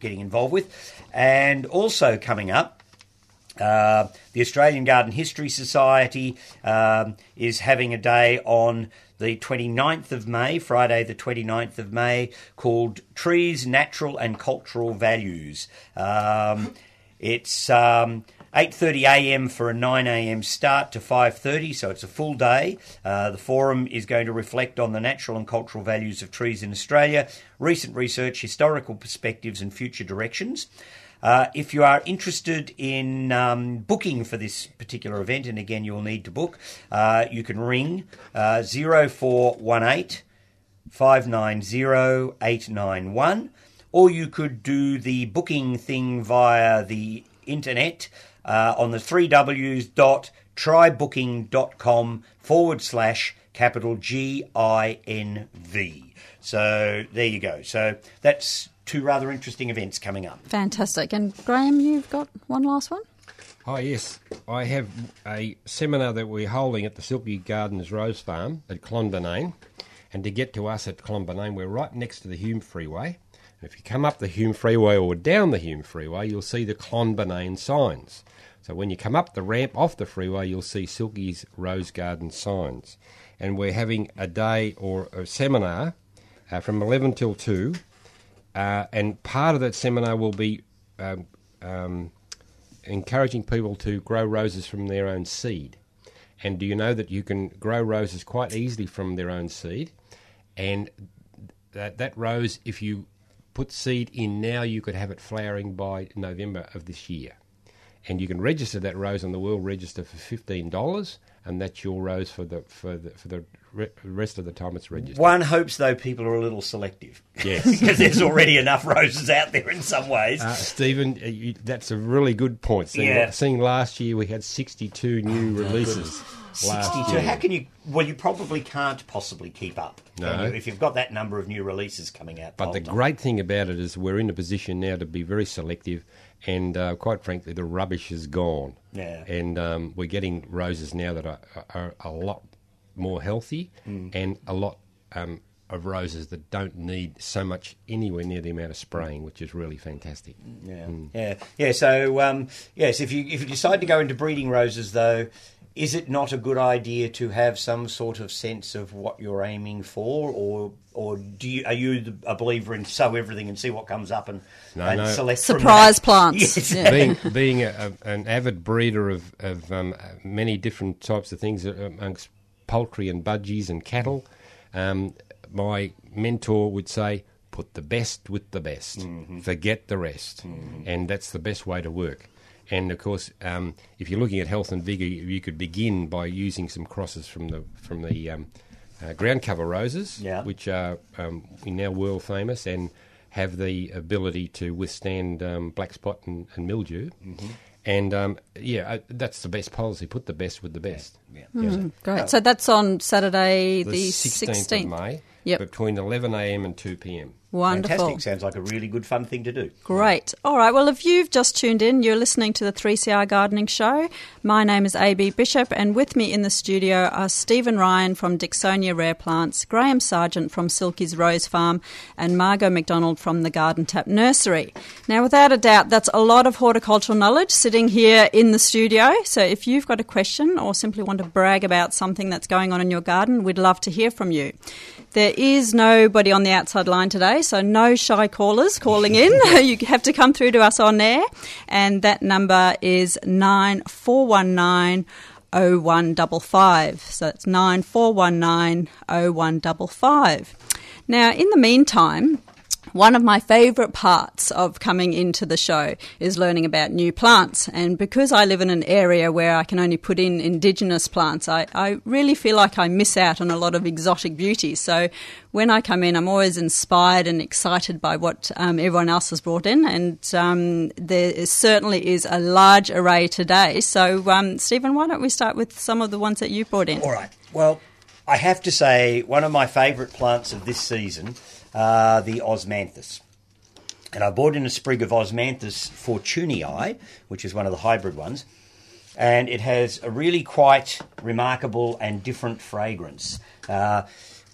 getting involved with. And also coming up, uh, the Australian Garden History Society um, is having a day on the 29th of May, Friday the 29th of May, called Trees, Natural and Cultural Values. Um, it's um, 8:30 a.m. for a 9 a.m. start to 5:30, so it's a full day. Uh, the forum is going to reflect on the natural and cultural values of trees in Australia, recent research, historical perspectives, and future directions. Uh, if you are interested in um, booking for this particular event, and again you'll need to book, uh, you can ring uh, 0418 590 891, or you could do the booking thing via the internet uh, on the three W's dot trybooking.com forward slash capital G I N V. So there you go. So that's two rather interesting events coming up. Fantastic. And Graham, you've got one last one? Oh, yes. I have a seminar that we're holding at the Silky Gardens Rose Farm at Clonbinane. And to get to us at Clonbinane, we're right next to the Hume Freeway. And if you come up the Hume Freeway or down the Hume Freeway, you'll see the Clonbinane signs. So when you come up the ramp off the freeway, you'll see Silky's Rose Garden signs. And we're having a day or a seminar uh, from 11 till 2. Uh, and part of that seminar will be um, um, encouraging people to grow roses from their own seed. And do you know that you can grow roses quite easily from their own seed? And that, that rose, if you put seed in now, you could have it flowering by November of this year. And you can register that rose on the World Register for fifteen dollars, and that's your rose for the for the for the re- rest of the time it's registered. One hopes, though, people are a little selective. Yes. because there's already enough roses out there in some ways. Uh, Stephen, uh, you, that's a really good point. Seeing, Yeah. seeing last year we had 62 new releases. Last 62. year. How can you? Well, you probably can't possibly keep up. No. you, if you've got that number of new releases coming out. But whole the great thing about it is we're in a position now to be very selective, and uh, quite frankly, the rubbish is gone. Yeah. And um, we're getting roses now that are, are a lot more healthy, Mm. and a lot um, of roses that don't need so much anywhere near the amount of spraying, which is really fantastic. Yeah, yeah, yeah. So um, yes, if you if you decide to go into breeding roses, though, is it not a good idea to have some sort of sense of what you're aiming for, or or do you are you the- a believer in sow everything and see what comes up and, No, and no. select Surprise that? plants. Yes. Yeah. being being a, a, an avid breeder of, of um, many different types of things amongst poultry and budgies and cattle, um, my mentor would say, "Put the best with the best. Forget the rest," and that's the best way to work. And of course, um, if you're looking at health and vigour, you could begin by using some crosses from the from the um, uh, ground cover roses, Yeah. which are um, now world famous and have the ability to withstand um, black spot and, and mildew. Mm-hmm. And um, yeah, uh, that's the best policy. Put the best with the best. Yeah. Mm, Great. So that's on Saturday, the, The 16th, of May, Yep. between 11 a.m. and 2 p.m. Wonderful. Fantastic. Sounds like a really good fun thing to do. Great. All right. Well, if you've just tuned in, you're listening to the 3CR Gardening Show. My name is AB Bishop, and with me in the studio are Stephen Ryan from Dicksonia Rare Plants, Graham Sargent from Silky's Rose Farm, and Margot McDonald from the Garden Tap Nursery. Now, without a doubt, that's a lot of horticultural knowledge sitting here in the studio. So if you've got a question or simply want to brag about something that's going on in your garden, we'd love to hear from you. There is nobody on the outside line today, so no shy callers calling in. you have to come through to us on air, and that number is 9419 0155. So it's 9419 0155. Now, in the meantime, one of my favourite parts of coming into the show is learning about new plants. And because I live in an area where I can only put in indigenous plants, I, I really feel like I miss out on a lot of exotic beauty. So when I come in, I'm always inspired and excited by what um, everyone else has brought in. And um, there certainly is a large array today. So, um, Stephen, why don't we start with some of the ones that you've brought in? All right. Well, I have to say, one of my favourite plants of this season are the Osmanthus. And I bought in a sprig of Osmanthus fortunei, which is one of the hybrid ones. And it has a really quite remarkable and different fragrance. Uh,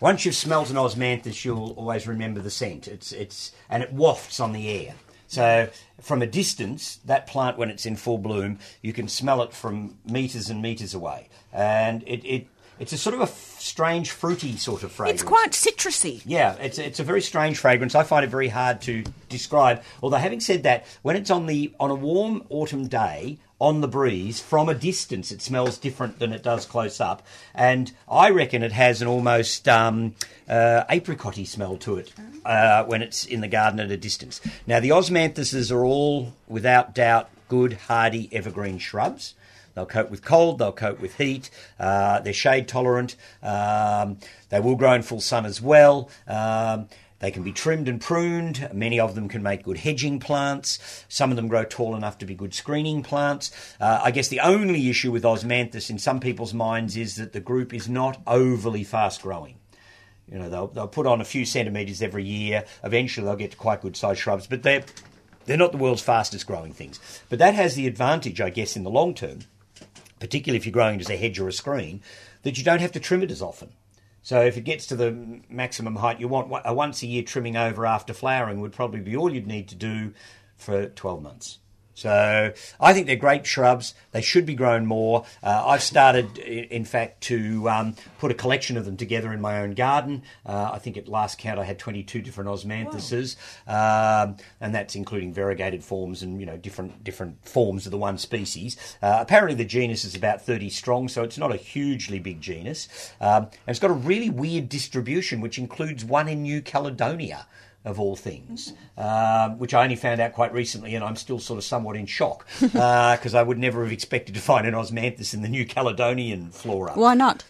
once you've smelt an Osmanthus, you'll always remember the scent. It's, it's, and it wafts on the air. So, from a distance, that plant, when it's in full bloom, you can smell it from metres and metres away. And it, it, it's a sort of a f- strange, fruity sort of fragrance. It's quite citrusy. Yeah, it's it's a very strange fragrance. I find it very hard to describe. Although having said that, when it's on the on a warm autumn day, on the breeze from a distance. It smells different than it does close up, and I reckon it has an almost um, uh, apricotty smell to it uh, when it's in the garden at a distance. Now the osmanthuses are all, without doubt, good hardy evergreen shrubs. They'll cope with cold, they'll cope with heat, uh, they're shade tolerant, um, they will grow in full sun as well. Um, they can be trimmed and pruned. Many of them can make good hedging plants. Some of them grow tall enough to be good screening plants. Uh, I guess the only issue with osmanthus in some people's minds is that the group is not overly fast growing. You know, they'll, they'll put on a few centimetres every year. Eventually, they'll get to quite good sized shrubs, but they're, they're not the world's fastest growing things. But that has the advantage, I guess, in the long term, particularly if you're growing as a hedge or a screen, that you don't have to trim it as often. So if it gets to the maximum height you want, a once a year trimming over after flowering would probably be all you'd need to do for 12 months. So I think they're great shrubs. They should be grown more. Uh, I've started, in fact, to um, put a collection of them together in my own garden. Uh, I think at last count I had 22 different osmanthuses, um, and that's including variegated forms and you know different different forms of the one species. Uh, apparently, the genus is about 30 strong, so it's not a hugely big genus, um, and it's got a really weird distribution, which includes one in New Caledonia of all things, um, which I only found out quite recently, and I'm still sort of somewhat in shock because I would never have expected to find an osmanthus in the New Caledonian flora. Why not?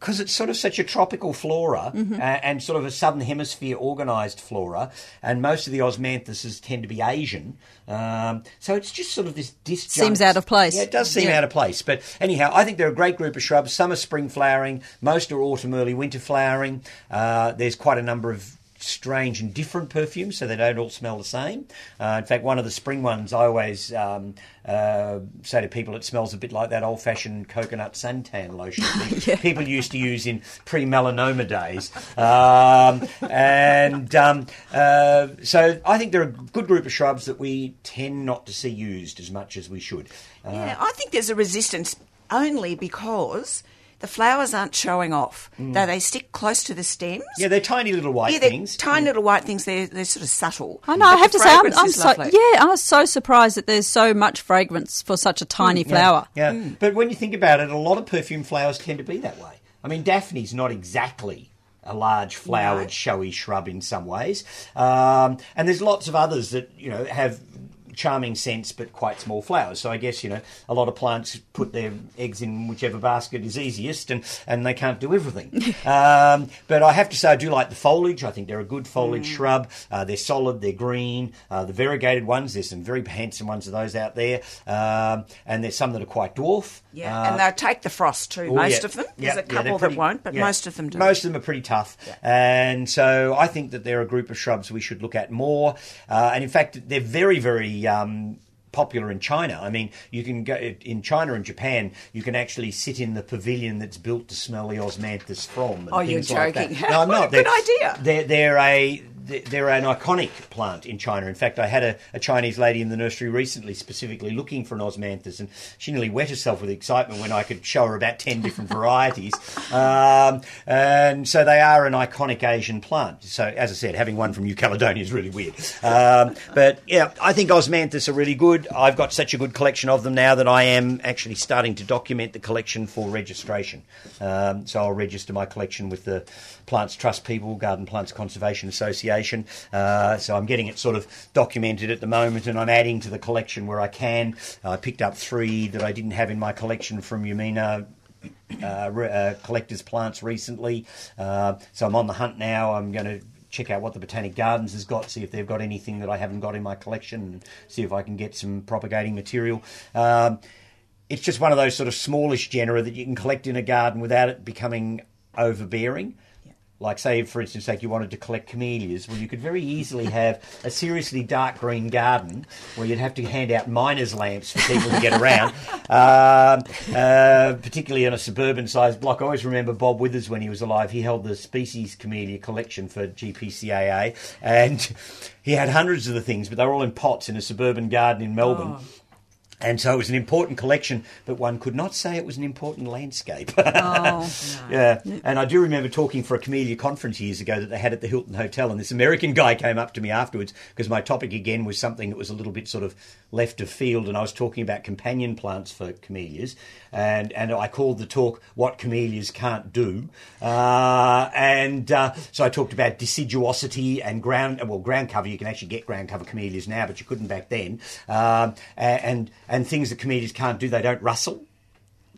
Because it's sort of such a tropical flora uh, and sort of a southern hemisphere organised flora, and most of the osmanthuses tend to be Asian. Um, so it's just sort of this disjunct. Seems out of place. Yeah, it does seem Yeah. out of place. But anyhow, I think they're a great group of shrubs. Some are spring flowering, most are autumn, early winter flowering. Uh, there's quite a number of strange and different perfumes, so they don't all smell the same. Uh, in fact, one of the spring ones, I always um, uh, say to people, it smells a bit like that old-fashioned coconut suntan lotion that people used to use in pre-melanoma days. Um, and um, uh, so I think they're a good group of shrubs that we tend not to see used as much as we should. Uh, Yeah, I think there's a resistance only because the flowers aren't showing off. Mm. Though they stick close to the stems. yeah, they're tiny little white Yeah, they're things. tiny mm. little white things. They're they're sort of subtle. I know. I have to say, I'm I'm so lovely. yeah. I was so surprised that there's so much fragrance for such a mm. tiny flower. Yeah, but when you think about it, a lot of perfume flowers tend to be that way. I mean, Daphne's not exactly a large flowered, No. showy shrub in some ways, um, and there's lots of others that you know have charming scents but quite small flowers. So I guess you know a lot of plants put their eggs in whichever basket is easiest, and and they can't do everything. um, but I have to say I do like the foliage. I think they're a good foliage shrub. Uh, they're solid. They're green. Uh, the variegated ones. There's some very handsome ones of those out there, um, and there's some that are quite dwarf. Yeah, Uh, and they'll take the frost too. Oh, most yeah. of them. Yeah, There's yeah, a couple pretty- that won't, but yeah. most of them do. Most of them are pretty tough, and so I think that they're a group of shrubs we should look at more. Uh, and in fact, they're very, very. Um, Popular in China. I mean, you can go in China and Japan. You can actually sit in the pavilion that's built to smell the osmanthus from. Oh, you're things like joking. No, I'm What a not. good idea. They're, they're a they're an iconic plant in China. In fact, I had a, a Chinese lady in the nursery recently specifically looking for an osmanthus, and she nearly wet herself with excitement when I could show her about 10 different varieties. Um, and so they are an iconic Asian plant. So, as I said, having one from New Caledonia is really weird. Um, but yeah, I think osmanthus are really good. I've got such a good collection of them now that I am actually starting to document the collection for registration. Um, so I'll register my collection with the Plants Trust people, Garden Plants Conservation Association. Uh, so I'm getting it sort of documented at the moment, and I'm adding to the collection where I can. I picked up three that I didn't have in my collection from Yamina uh, re- uh, collectors plants recently. Uh, so I'm on the hunt now. I'm going to check out what the Botanic Gardens has got, see if they've got anything that I haven't got in my collection, and see if I can get some propagating material. Um, it's just one of those sort of smallish genera that you can collect in a garden without it becoming overbearing. Like, say, for instance, like you wanted to collect camellias, well, you could very easily have a seriously dark green garden where you'd have to hand out miners' lamps for people to get around, um, uh, particularly on a suburban-sized block. I always remember Bob Withers when he was alive. He held the species camellia collection for GPCAA, and he had hundreds of the things, but they were all in pots in a suburban garden in Melbourne. And so it was an important collection, but one could not say it was an important landscape. Oh, yeah. And I do remember talking for a camellia conference years ago that they had at the Hilton Hotel, and this American guy came up to me afterwards because my topic again was something that was a little bit sort of left of field, and I was talking about companion plants for camellias, and and I called the talk "What Camellias Can't Do," uh, and uh, so I talked about deciduosity and ground well ground cover. You can actually get ground cover camellias now, but you couldn't back then, um, and and things that camellias can't do. They don't rustle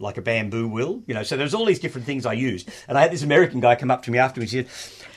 like a bamboo will, you know. So there's all these different things I used. And I had this American guy come up to me afterwards. He said,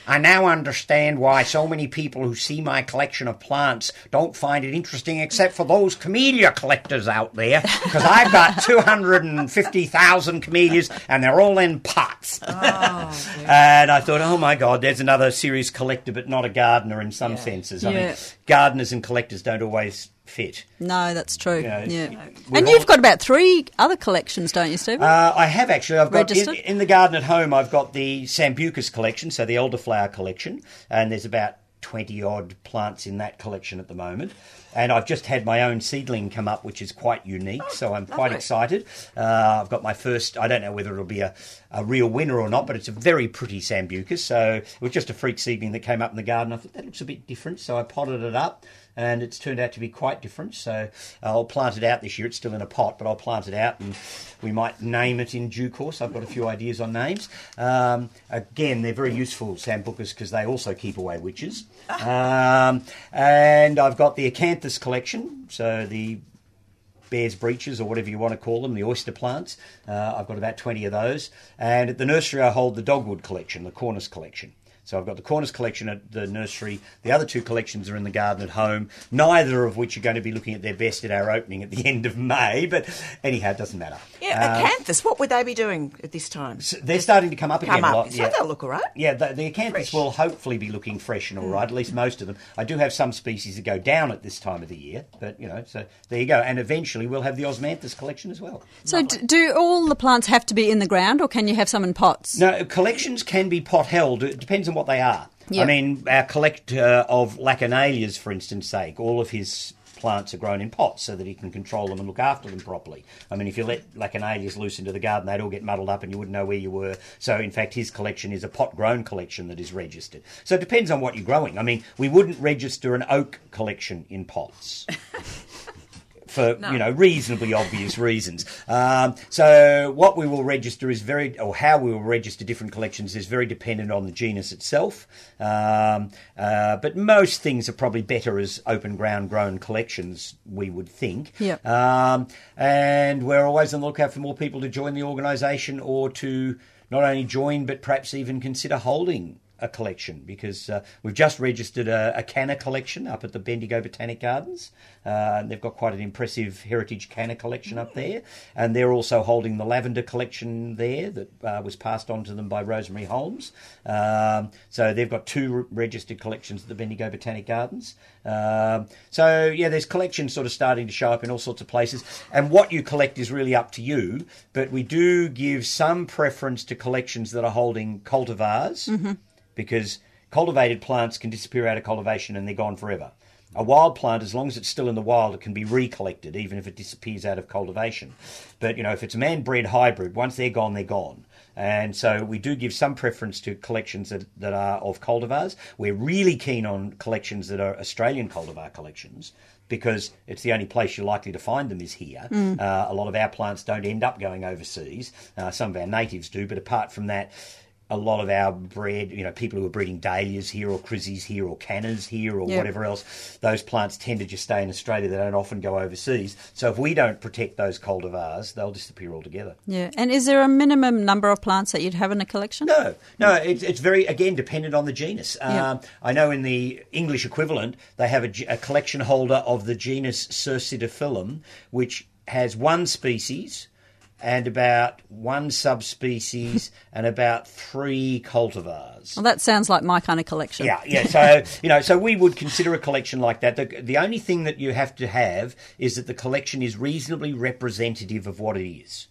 I now understand why so many people who see my collection of plants don't find it interesting except for those camellia collectors out there. Because I've got 250,000 camellias and they're all in pots. Oh, and I thought, oh my God, there's another serious collector, but not a gardener in some senses. I mean, gardeners and collectors don't always fit. no, that's true. Yeah, Yeah. And you've got about three other collections, don't you, Stephen? Uh, I have actually. I've got in, in the garden at home. I've got the Sambucus collection, so the elderflower collection, and there's about twenty odd plants in that collection at the moment. And I've just had my own seedling come up, which is quite unique. so I'm quite lovely. excited. Uh, I've got my first. I don't know whether it'll be a, a real winner or not, but it's a very pretty Sambucus. So it was just a freak seedling that came up in the garden. I thought that looks a bit different, so I potted it up and it's turned out to be quite different. So I'll plant it out this year. It's still in a pot, but I'll plant it out and we might name it in due course. I've got a few ideas on names. Um, again, they're very useful, sambucus, because they also keep away witches. Um, and I've got the acanthus collection, so the bear's breeches or whatever you want to call them, the oyster plants. Uh, I've got about 20 of those. And at the nursery, I hold the dogwood collection, the Cornus collection. So I've got the Cornus collection at the nursery. The other two collections are in the garden at home, neither of which are going to be looking at their best at our opening at the end of May. But anyhow, it doesn't matter. Yeah, Um, acanthus. What would they be doing at this time? so they're starting to come up Come again a up. lot. So they'll look all right. Yeah, the, the acanthus Fresh. will hopefully be looking fresh and all right. At least most of them. I do have some species that go down at this time of the year, but you know, so there you go. And eventually we'll have the osmanthus collection as well. so, d- do all the plants have to be in the ground, or can you have some in pots? No, collections can be pot held. It depends on what they are. Yeah. I mean, our collector uh, of Lachenalias, for instance, sake, all of his plants are grown in pots so that he can control them and look after them properly. I mean, if you let Lachenalias loose into the garden, they'd all get muddled up and you wouldn't know where you were. So, in fact, his collection is a pot grown collection that is registered. So, it depends on what you're growing. I mean, we wouldn't register an oak collection in pots. for you know reasonably obvious reasons. Um, so what we will register is very, or how we will register different collections is very dependent on the genus itself. Um, uh, but most things are probably better as open ground grown collections, we would think. Yep. Um, and we're always on the lookout for more people to join the organisation or to not only join but perhaps even consider holding a collection because uh, we've just registered a, a canna collection up at the Bendigo Botanic Gardens. Uh, they've got quite an impressive heritage canna collection up there, and they're also holding the lavender collection there that uh, was passed on to them by Rosemary Holmes. Um, so they've got two re- registered collections at the Bendigo Botanic Gardens. Um, so yeah, there's collections sort of starting to show up in all sorts of places, and what you collect is really up to you. But we do give some preference to collections that are holding cultivars because cultivated plants can disappear out of cultivation and they're gone forever. A wild plant, as long as it's still in the wild, it can be recollected, even if it disappears out of cultivation. But you know, if it's a man-bred hybrid, once they're gone, they're gone. And so we do give some preference to collections that, that are of cultivars. We're really keen on collections that are Australian cultivar collections because it's the only place you're likely to find them is here. Uh, a lot of our plants don't end up going overseas. Uh, some of our natives do, but apart from that, a lot of our bred, you know, people who are breeding dahlias here or crizzes here or cannas here or Yep. whatever else, those plants tend to just stay in Australia. They don't often go overseas. So if we don't protect those cultivars, they'll disappear altogether. Yeah. And is there a minimum number of plants that you'd have in a collection? No, no, it's, it's very, again, dependent on the genus. Um, I know in the English equivalent, they have a, a collection holder of the genus Cercidiphyllum, which has one species and about one subspecies and about three cultivars. Well, that sounds like my kind of collection. Yeah, yeah. So you know, so we would consider a collection like that. The, the only thing that you have to have is that the collection is reasonably representative of what it is.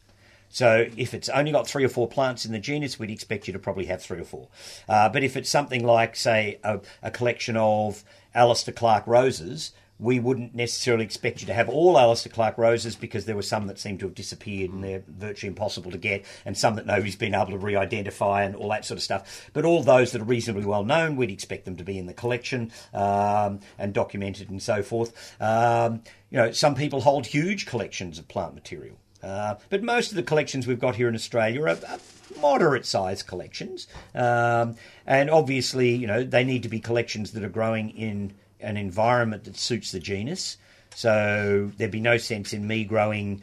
So if it's only got three or four plants in the genus, we'd expect you to probably have three or four. Uh, but if it's something like, say, a, a collection of Alister Clark roses, we wouldn't necessarily expect you to have all Alister Clark roses because there were some that seem to have disappeared and they're virtually impossible to get, and some that nobody's been able to re-identify and all that sort of stuff. But all those that are reasonably well known, we'd expect them to be in the collection um, and documented and so forth. Um, you know, some people hold huge collections of plant material. Uh, but most of the collections we've got here in Australia are, are moderate sized collections. Um, and obviously, you know, they need to be collections that are growing in an environment that suits the genus. So there'd be no sense in me growing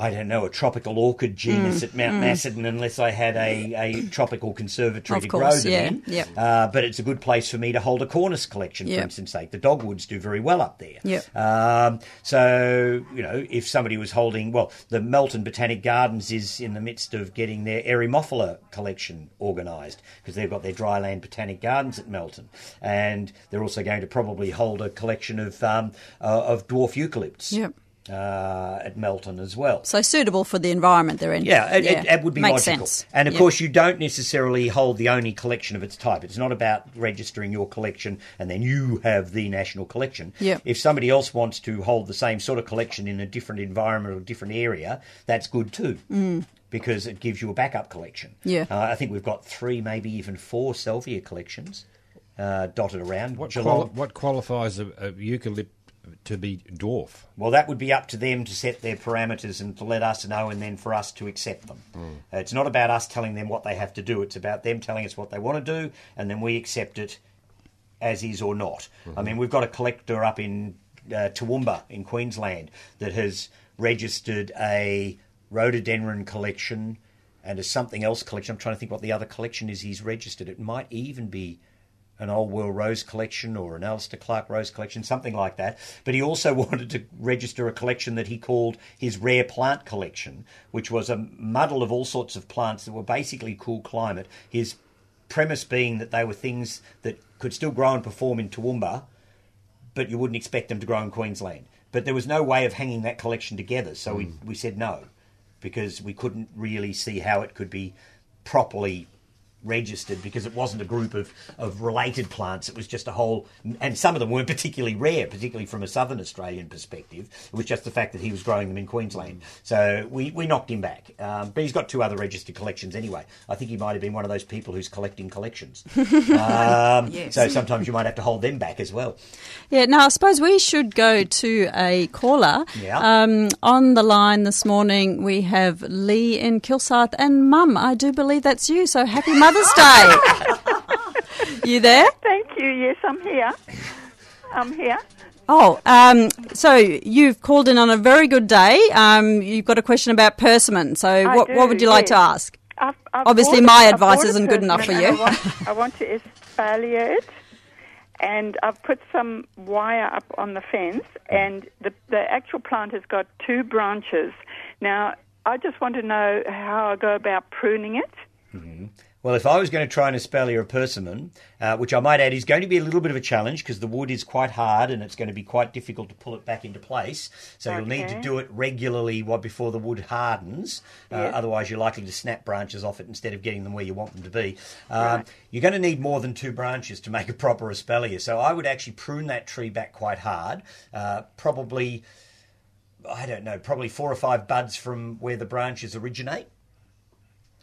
I don't know, a tropical orchid genus Mm, at Mount Macedon unless I had a, a tropical conservatory Of to course, grow yeah, them in. yep. Uh, but it's a good place for me to hold a Cornus collection, for instance sake. The dogwoods do very well up there. Yep. Um, so, you know, if somebody was holding, well, the Melton Botanic Gardens is in the midst of getting their Eremophila collection organised because they've got their dryland botanic gardens at Melton. And they're also going to probably hold a collection of, um, uh, of dwarf eucalypts. Yep. Uh, at Melton as well. So suitable for the environment they're in. Yeah, it, It, it would be Makes logical. sense. And of Yeah. course, you don't necessarily hold the only collection of its type. It's not about registering your collection and then you have the national collection. Yeah. If somebody else wants to hold the same sort of collection in a different environment or different area, that's good too. Because it gives you a backup collection. Mm. Yeah. Uh, I think we've got three, maybe even four Salvia collections uh, dotted around. What, quali- what qualifies a, a eucalypt to be dwarf? Well, that would be up to them to set their parameters and to let us know, and then for us to accept them. Uh, it's not about us telling them what they have to do. It's about them telling us what they want to do, and then we accept it as is or not. I mean, we've got a collector up in uh, Toowoomba in Queensland that has registered a rhododendron collection and a something else collection. I'm trying to think what the other collection is he's registered. It might even be an Old World Rose collection or an Alister Clark Rose collection, something like that. But he also wanted to register a collection that he called his Rare Plant Collection, which was a muddle of all sorts of plants that were basically cool climate. His premise being that they were things that could still grow and perform in Toowoomba, but you wouldn't expect them to grow in Queensland. But there was no way of hanging that collection together, so we, hmm. we said no, because we couldn't really see how it could be properly registered because it wasn't a group of, of related plants. It was just a whole, and some of them weren't particularly rare, particularly from a southern Australian perspective. It was just the fact that he was growing them in Queensland. So we, we knocked him back. Um, but he's got two other registered collections anyway. I think he might have been one of those people who's collecting collections. um, Yes. So sometimes you might have to hold them back as well. Yeah, now I suppose we should go to a caller. Yeah. Um, on the line this morning, we have Lee in Kilsyth and Mum. I do believe that's you, so happy Mother's Day. you there? Thank you. Yes, I'm here. I'm here. Oh, um, so you've called in on a very good day. Um, you've got a question about persimmon. So what, do, what would you like to ask? I've, I've Obviously my a- I've advice isn't good enough for you. I want, I want to espalier it, and I've put some wire up on the fence, and the the actual plant has got two branches. Now, I just want to know how I go about pruning it. Well, if I was going to try an Espalier a persimmon, uh, which I might add is going to be a little bit of a challenge because the wood is quite hard and it's going to be quite difficult to pull it back into place. So you'll need to do it regularly while before the wood hardens. Uh. Otherwise, you're likely to snap branches off it instead of getting them where you want them to be. Um, You're going to need more than two branches to make a proper Espalier. So I would actually prune that tree back quite hard, uh, probably. I don't know, probably four or five buds from where the branches originate.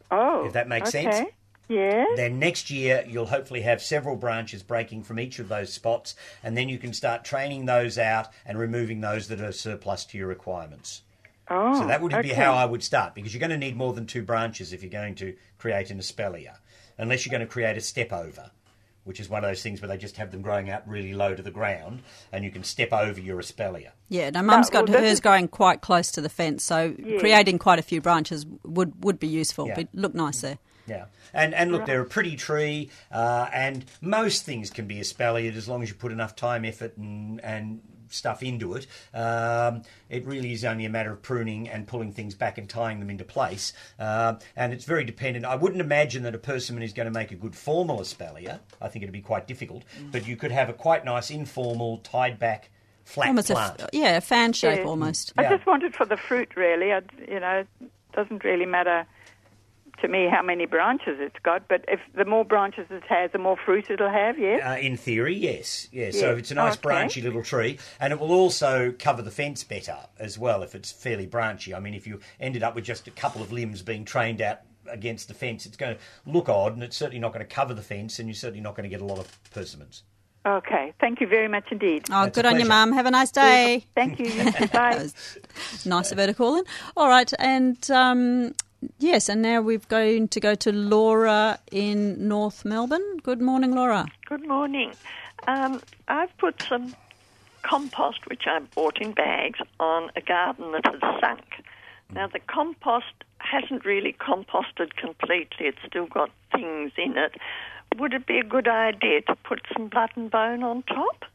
Oh, If that makes okay. sense. Yes. Then next year, you'll hopefully have several branches breaking from each of those spots, and then you can start training those out and removing those that are surplus to your requirements. Oh, So that would be how I would start, because you're going to need more than two branches if you're going to create an espalier, unless you're going to create a step over, which is one of those things where they just have them growing out really low to the ground, and you can step over your espalier. Yeah, now Mum's got this hers is- growing quite close to the fence, so Yeah. creating quite a few branches would, would be useful. Yeah. But look nice there. Yeah, and and look, they're a pretty tree, uh, and most things can be espaliered as long as you put enough time, effort, and and stuff into it. Um, it really is only a matter of pruning and pulling things back and tying them into place. Um and it's very dependent. I wouldn't imagine that a persimmon is going to make a good formal espalier. I think it'd be quite difficult. But you could have a quite nice informal, tied back, flat Almost plant. f- yeah, a fan shape Yeah. almost. I Yeah. just wanted for the fruit, really. I, you know, it doesn't really matter to me how many branches it's got, but if the more branches it has, the more fruit it'll have. Yes. Uh, in theory, yes, yes. So Yes. it's a nice Okay. branchy little tree, and it will also cover the fence better as well if it's fairly branchy. I mean, if you ended up with just a couple of limbs being trained out against the fence, it's going to look odd, and it's certainly not going to cover the fence, and you're certainly not going to get a lot of persimmons. Okay. Thank you very much indeed. Oh, That's good on you. Mum. Have a nice day. Thank you. You. Bye. Nice of her to call in. All right, and um, yes, and now we're going to go to Laura in North Melbourne. Good morning, Laura. Good morning. Um, I've put some compost, which I bought in bags, on a garden that has sunk. Now, the compost hasn't really composted completely, it's still got things in it. Would it be a good idea to put some blood and bone on top?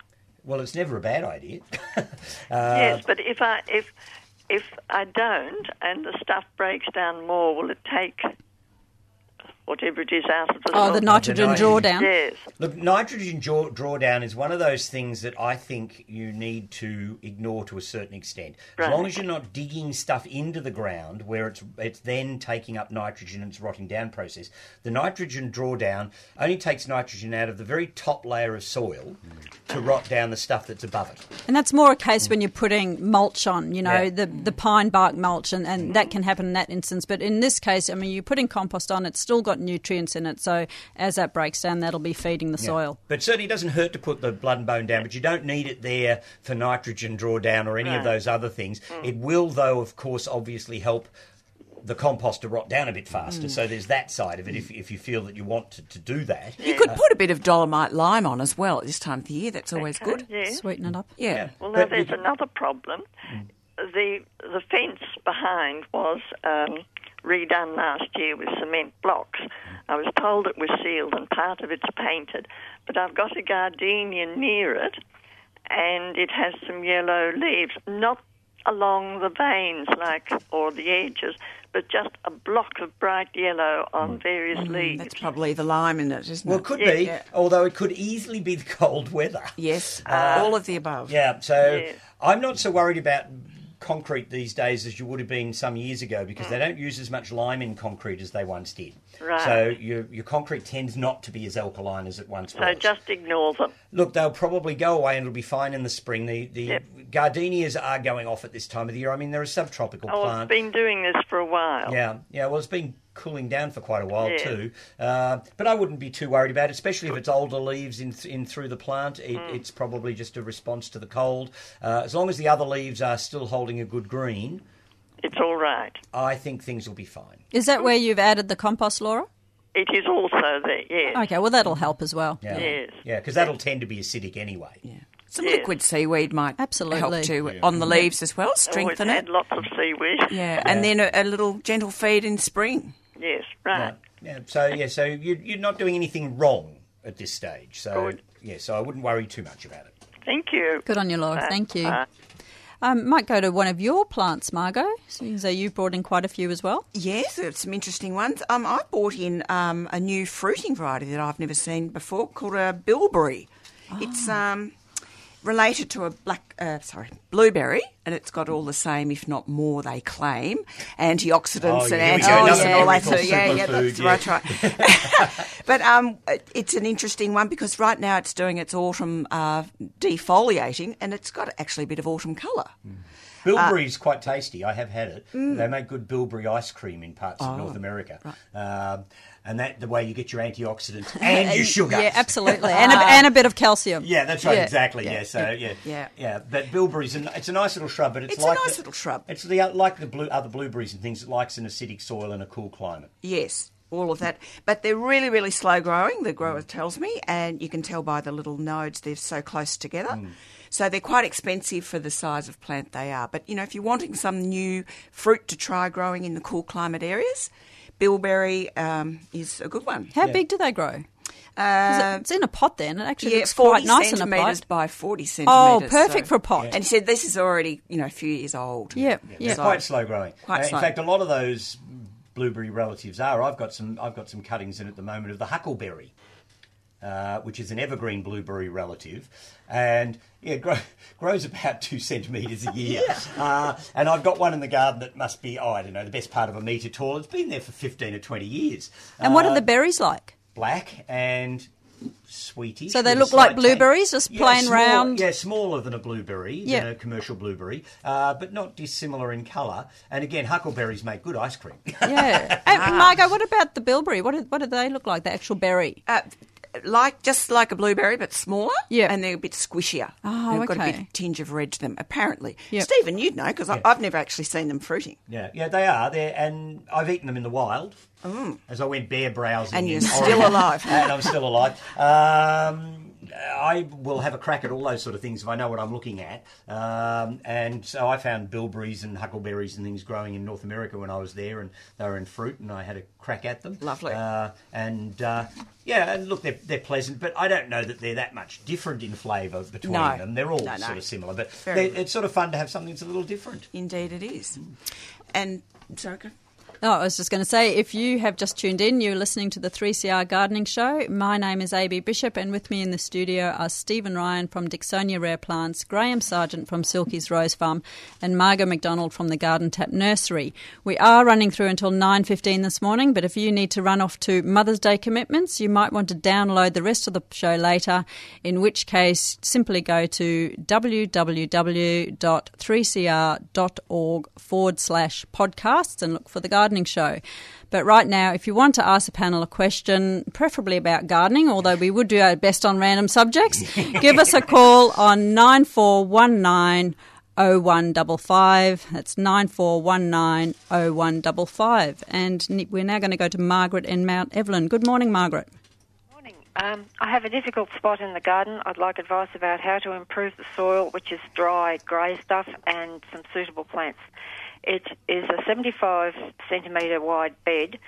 Well, it's never a bad idea. Uh, yes, but if I if if I don't and the stuff breaks down more, will it take whatever it is out of the Oh, the nitrogen nitrogen. drawdown. Yes. Look, nitrogen draw, drawdown is one of those things that I think you need to ignore to a certain extent. As long as you're not digging stuff into the ground where it's it's then taking up nitrogen and it's rotting down process. The nitrogen drawdown only takes nitrogen out of the very top layer of soil to rot down the stuff that's above it. And that's more a case when you're putting mulch on, you know, Yeah. the, the pine bark mulch, and, and that can happen in that instance. But in this case, I mean, you're putting compost on, it's still got nutrients in it. So as that breaks down, that'll be feeding the soil. But certainly it doesn't hurt to put the blood and bone down, but you don't need it there for nitrogen drawdown or any of those other things. Mm. It will, though, of course, obviously help the compost to rot down a bit faster. Mm. So there's that side of it if, if you feel that you want to, to do that. You could uh, put a bit of dolomite lime on as well at this time of the year. That's always Okay, good. Yes. Sweeten it up. Yeah. Yeah. Well, now there's another problem. Mm. The the fence behind was um, redone last year with cement blocks. I was told it was sealed and part of it's painted, but I've got a gardenia near it, and it has some yellow leaves, not along the veins like or the edges, but just a block of bright yellow on mm. various mm, leaves. That's probably the lime in it, isn't it? Well, it? it could Yeah, be, yeah. although it could easily be the cold weather. Yes, uh, all of the above. Yeah, so Yeah. I'm not so worried about concrete these days as you would have been some years ago because they mm. don't use as much lime in concrete as they once did. Right. So your your concrete tends not to be as alkaline as it once so was. So just ignore them. Look, they'll probably go away and it'll be fine in the spring. The the Yep. gardenias are going off at this time of the year. I mean, they're a subtropical Oh, plant. I've been doing this for a while. Yeah, yeah. Well, it's been cooling down for quite a while Yeah. too. Uh, but I wouldn't be too worried about it, especially if it's older leaves in in through the plant. It, Mm. It's probably just a response to the cold. Uh, as long as the other leaves are still holding a good green, It's all right. I think things will be fine. Is that where you've added the compost, Laura? It is also there, yes. Okay, well, that'll help as well. Yeah, Yes. yeah, because that'll tend to be acidic anyway. Yeah. Some Yes. liquid seaweed might Absolutely. help too on the leaves as well, Always strengthen had it. lots of seaweed. Yeah, and then a, a little gentle feed in spring. Yes, right. Yeah. So yeah, so you, you're not doing anything wrong at this stage. So Good. yeah, so I wouldn't worry too much about it. Thank you. Good on you, Laura. Bye. Thank you. Bye. Um, might go to one of your plants, Margot. Seeing as you've brought in quite a few as well. Yes, there's some interesting ones. Um, I bought in um, a new fruiting variety that I've never seen before called a bilberry. It's um, related to a black, uh, sorry, blueberry, and it's got all the same, if not more, they claim, antioxidants Oh, and here we go, antioxidants another and all that. So, yeah, yeah, that's yeah. right, right. but um, it's an interesting one because right now it's doing its autumn uh, defoliating, and it's got actually a bit of autumn colour. Bilberry's quite tasty. I have had it. Mm. They make good bilberry ice cream in parts Oh, of North America, um, and that the way you get your antioxidants and your sugar. Yeah, absolutely. And a, and a bit of calcium. Yeah, that's right. Yeah. Exactly. Yeah. So yeah, Yeah. yeah. But bilberries, an, it's a nice little shrub, but it's, It's a nice the- little shrub. It's the, like the blue, other blueberries and things. It likes an acidic soil and a cool climate. Yes, all of that. But they're really, really slow growing, the grower tells me, and you can tell by the little nodes they're so close together. Mm. So they're quite expensive for the size of plant they are. But, you know, if you're wanting some new fruit to try growing in the cool climate areas, bilberry um, is a good one. How big do they grow? Uh, it's in a pot then. It actually yeah, looks 40 quite nice in a pot. by 40 centimetres. Oh, perfect so- for a pot. And he said this is already, you know, a few years old. Yeah, They're yeah. quite slow growing. Quite Uh, slow. In fact, a lot of those blueberry relatives are. I've got some. I've got some cuttings in at the moment of the huckleberry. Uh, which is an evergreen blueberry relative, and yeah, grow, grows about two centimetres a year. uh, and I've got one in the garden that must be, oh, I don't know, the best part of a metre tall. It's been there for 15 or 20 years. And what Uh, are the berries like? black and sweetie. So they look like blueberries, just plain round? Yeah, smaller than a blueberry, Yeah. than a commercial blueberry, uh, but not dissimilar in colour. And again, huckleberries make good ice cream. Yeah. and Margot, what about the bilberry? What do, what do they look like? The actual berry? Uh, like just like a blueberry, but smaller. Yeah. and they're a bit squishier. Oh, They've got a okay. bit tinge of red to them, apparently. Yep. Stephen, you'd know because I've never actually seen them fruiting. yeah, yeah, they are. There, and I've eaten them in the wild. As I went bear browsing, Mm. And you're still alive. and I'm still alive. Um, I will have a crack at all those sort of things if I know what I'm looking at. Um, and so I found bilberries and huckleberries and things growing in North America when I was there, and they were in fruit, and I had a crack at them. Lovely. Uh, and uh, yeah, and look, they're, they're pleasant, but I don't know that they're that much different in flavour between No. them. They're all No, no. sort of similar, but it's sort of fun to have something that's a little different. Indeed, it is. And sorry, Oh, I was just going to say, if you have just tuned in, you're listening to the 3CR Gardening Show. My name is AB Bishop, and with me in the studio are Stephen Ryan from Dicksonia Rare Plants, Graham Sargent from Silky's Rose Farm, and Margot McDonald from the Garden Tap Nursery. We are running through until 9.15 this morning, but if you need to run off to Mother's Day commitments, you might want to download the rest of the show later, in which case simply go to www.3cr.org forward slash podcasts and look for the gardening show. But right now, if you want to ask the panel a question, preferably about gardening, although we would do our best on random subjects, give us a call on 9419 0155. That's 9419 0155. And we're now going to go to Margaret in Mount Evelyn. Good morning, Margaret. Morning. Um, I have a difficult spot in the garden. I'd like advice about how to improve the soil, which is dry, grey stuff, and some suitable plants. It is a 75 centimetre wide bed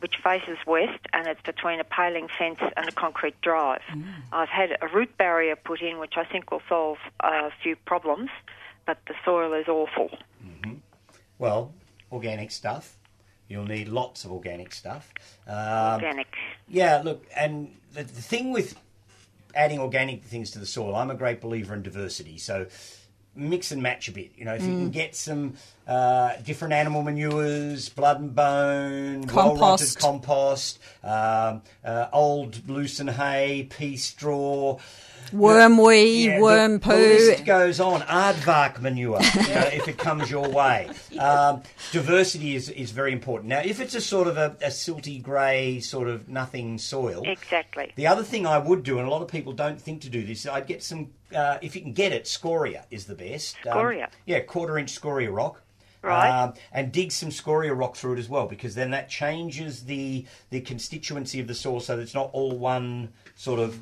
which faces west and it's between a paling fence and a concrete drive. I've had a root barrier put in which I think will solve a few problems, but the soil is awful. Well, organic stuff. You'll need lots of organic stuff. Um, Organic. Yeah, look, and the, the thing with adding organic things to the soil, I'm a great believer in diversity. So mix and match a bit. You know, if you can get some uh, different animal manures, blood and bone, Compost. compost, um, uh, old lucerne hay, pea straw. Wormweed, Yeah, worm the, poo. list goes on. Aardvark manure, you know, if it comes your way. Um, diversity is, is very important. Now, if it's a sort of a, a silty grey, sort of nothing soil, Exactly. the other thing I would do, and a lot of people don't think to do this, I'd get some, uh, if you can get it, scoria is the best. Um, Scoria? yeah, quarter inch scoria rock. Right. Um, and dig some scoria rock through it as well, because then that changes the the constituency of the soil, so that it's not all one sort of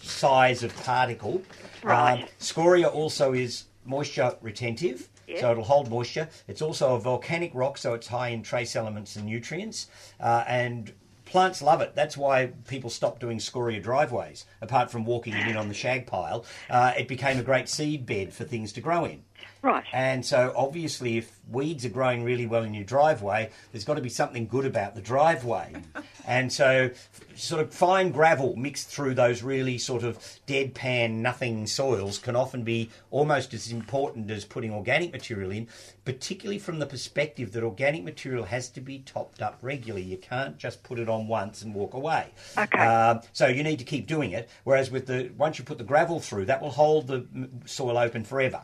size of particle. Right. Um, scoria also is moisture retentive. So it'll hold moisture. It's also a volcanic rock, so it's high in trace elements and nutrients. Uh, and plants love it. That's why people stopped doing scoria driveways. Apart from walking it in on the shag pile, uh, it became a great seed bed for things to grow in. Right. And so, obviously, if weeds are growing really well in your driveway, there's got to be something good about the driveway. and so, sort of fine gravel mixed through those really sort of deadpan, nothing soils can often be almost as important as putting organic material in, particularly from the perspective that organic material has to be topped up regularly. You can't just put it on once and walk away. Okay. Um, so you need to keep doing it. Whereas with the once you put the gravel through, that will hold the soil open forever.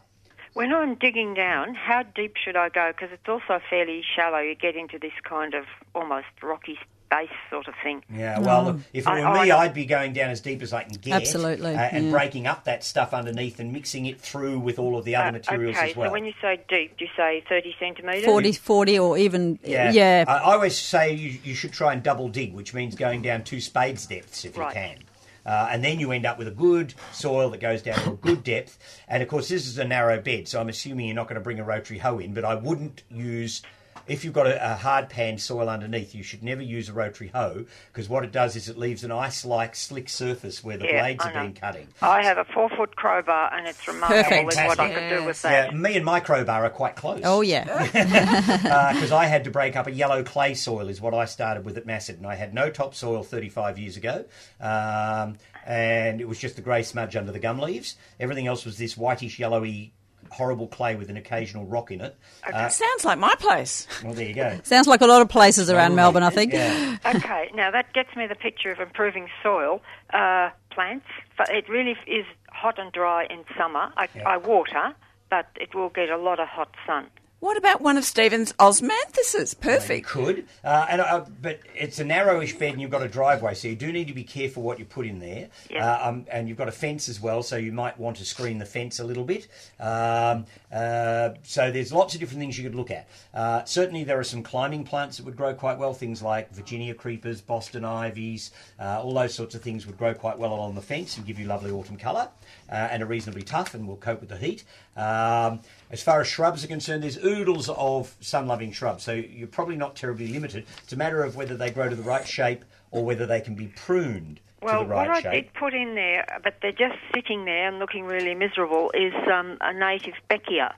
When I'm digging down, how deep should I go? Because it's also fairly shallow. You get into this kind of almost rocky base sort of thing. Yeah, well, look, if it were I me, know. I'd be going down as deep as I can get. Absolutely, uh, and yeah. breaking up that stuff underneath and mixing it through with all of the other Uh, materials okay, as well. so when you say deep, do you say 30 centimetres? 40, 40 or even, yeah, yeah. I, I always say you, you should try and double dig, which means going down two spades depths if Right. you can. Uh, and then you end up with a good soil that goes down to a good depth. And of course, this is a narrow bed, so I'm assuming you're not going to bring a rotary hoe in, but I wouldn't use if you've got a, a hard pan soil underneath, you should never use a rotary hoe because what it does is it leaves an ice-like slick surface where the Yeah, blades I have know. been cutting. I have a four foot crowbar, and it's remarkable Perfect. with what I could do with that. Yeah, me and my crowbar are quite close. Oh, yeah. because I had to break up a yellow clay soil, is what I started with at Macedon. I had no topsoil 35 years ago, um, and it was just the grey smudge under the gum leaves. Everything else was this whitish, yellowy, horrible clay with an occasional rock in it. Uh, Sounds like my place. well, there you go. Sounds like a lot of places around Melbourne, I think. Yeah. okay, now that gets me the picture of improving soil uh, plants. But it really is hot and dry in summer. I, I water, but it will get a lot of hot sun. What about one of Stephen's osmanthuses? You Perfect. could, uh, and uh, but it's a narrowish bed, and you've got a driveway, so you do need to be careful what you put in there. Yeah. Uh, um, and you've got a fence as well, so you might want to screen the fence a little bit. Um, uh, so there's lots of different things you could look at. Uh, certainly, there are some climbing plants that would grow quite well. Things like Virginia creepers, Boston ivies, uh, all those sorts of things would grow quite well along the fence and give you lovely autumn colour, uh, and are reasonably tough and will cope with the heat. Um, as far as shrubs are concerned, there's oodles of sun-loving shrubs, so you're probably not terribly limited. It's a matter of whether they grow to the right shape or whether they can be pruned Well, to the right what I shape. did put in there, but they're just sitting there and looking really miserable, is um, a native Baeckea.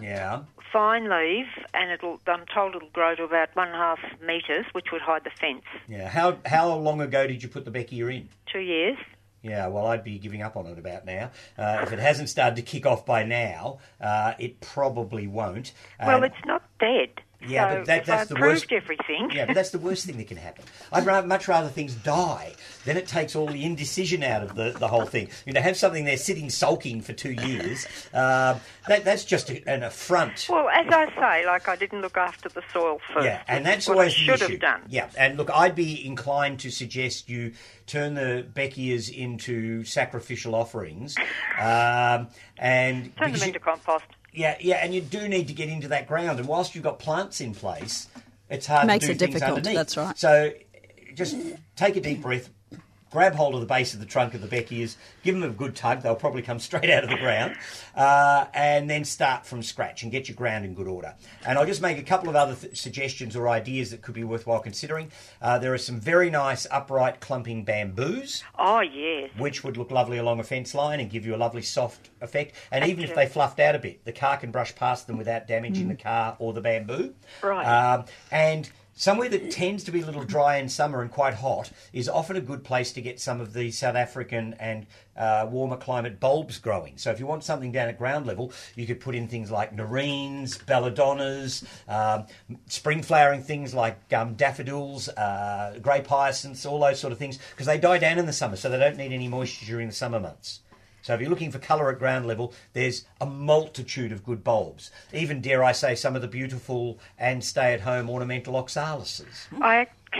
Yeah. Fine leaf, and it'll. I'm told it'll grow to about one and a half metres, which would hide the fence. Yeah. How how long ago did you put the Baeckea in? Two years. Yeah, well, I'd be giving up on it about now. Uh, if it hasn't started to kick off by now, uh, it probably won't. well, it's not dead. Yeah, so but that- that's I the worst- everything. Yeah, but that's the worst thing that can happen. I'd ra- much rather things die. Then it takes all the indecision out of the, the whole thing. You know, have something there sitting sulking for two years. Um, that, that's just a, an affront. Well, as I say, like I didn't look after the soil first. Yeah, and that's what always I the should issue. have done. Yeah, and look, I'd be inclined to suggest you turn the Baeckeas into sacrificial offerings, um, and Turn because them you- into compost. yeah, yeah, and you do need to get into that ground. And whilst you've got plants in place, it's hard Makes to do it things difficult, underneath. that's right. So just take a deep breath. Grab hold of the base of the trunk of the Baeckeas, give them a good tug, they'll probably come straight out of the ground, uh, and then start from scratch and get your ground in good order. And I'll just make a couple of other th- suggestions or ideas that could be worthwhile considering. Uh, there are some very nice upright clumping bamboos Oh yes. which would look lovely along a fence line and give you a lovely soft effect. And even if they fluffed out a bit, the car can brush past them without damaging the car or the bamboo. Right. Um, and somewhere that tends to be a little dry in summer and quite hot is often a good place to get some of the South African and uh, warmer climate bulbs growing. So if you want something down at ground level, you could put in things like nerines, belladonnas, um, spring flowering things like um, daffodils, uh, grey hyacinths, all those sort of things, because they die down in the summer, so they don't need any moisture during the summer months. So if you're looking for colour at ground level, there's a multitude of good bulbs. Even, dare I say, some of the beautiful and stay-at-home ornamental oxalises. I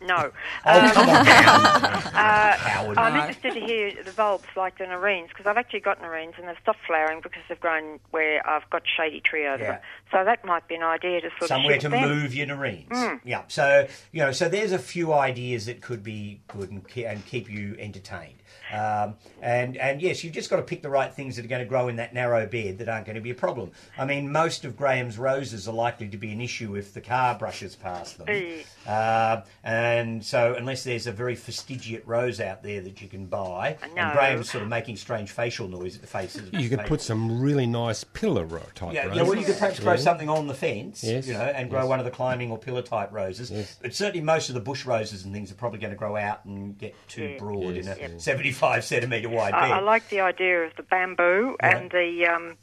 no. Oh, come on. Uh, I'm interested to hear the bulbs like the nerines because I've actually got nerines and they've stopped flowering because they've grown where I've got shady tree over Yeah. them. So that might be an idea to sort of somewhere of to them. move your nerines. Yeah. So you know, so there's a few ideas that could be good and, ke- and keep you entertained. Um, and and yes, you've just got to pick the right things that are going to grow in that narrow bed that aren't going to be a problem. I mean, most of Graham's roses are likely to be an issue if the car brushes past them. Uh, and so, unless there's a very fastigiate rose out there that you can buy, No. and Graham's sort of making strange facial noise at the faces. You could put some really nice pillar type Yeah, roses. yeah, well, you could perhaps grow Yeah. something on the fence, Yes, you know, and grow yes. one of the climbing or pillar type roses. Yes. But certainly, most of the bush roses and things are probably going to grow out and get too Yeah. broad Yes. in a 75 centimetre wide bed. I, I like the idea of the bamboo and the. Um,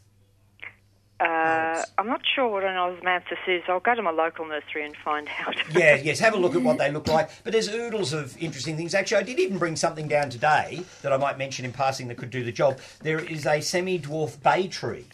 uh, I'm not sure what an osmanthus is. I'll go to my local nursery and find out. yeah, yes, have a look at what they look like. But there's oodles of interesting things. Actually, I did even bring something down today that I might mention in passing that could do the job. There is a semi dwarf bay tree.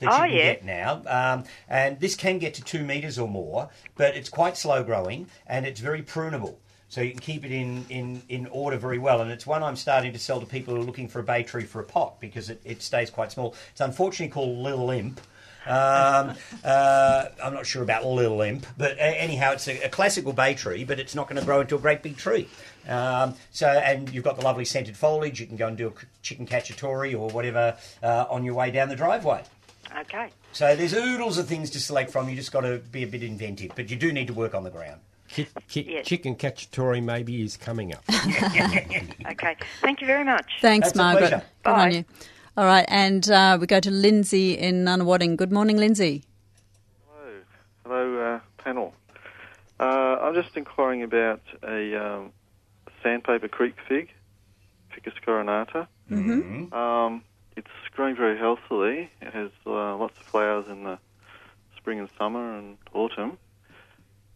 That Oh, you can yeah. get now, um, and this can get to two meters or more, but it's quite slow growing and it's very prunable. So you can keep it in, in, in order very well, and it's one I'm starting to sell to people who are looking for a bay tree for a pot because it, it stays quite small. It's unfortunately called Little Imp, um, uh, I'm not sure about Little Imp, but anyhow, it's a, a classical bay tree, but it's not going to grow into a great big tree. Um, so, and you've got the lovely scented foliage. You can go and do a chicken cacciatore or whatever uh, on your way down the driveway. Okay. So there's oodles of things to select from. You just got to be a bit inventive, but you do need to work on the ground. Chick, chick, Yes. Chicken cacciatore maybe is coming up. Okay. Thank you very much. Thanks, That's a Margaret. pleasure. Good on Bye. you. All right, and uh, we go to Lindsay in Nunawading. Good morning, Lindsay. Hello, uh, panel. Uh, I'm just inquiring about a um, sandpaper creek fig, Ficus coronata. Mm-hmm. Um, it's growing very healthily. It has uh, lots of flowers in the spring and summer and autumn.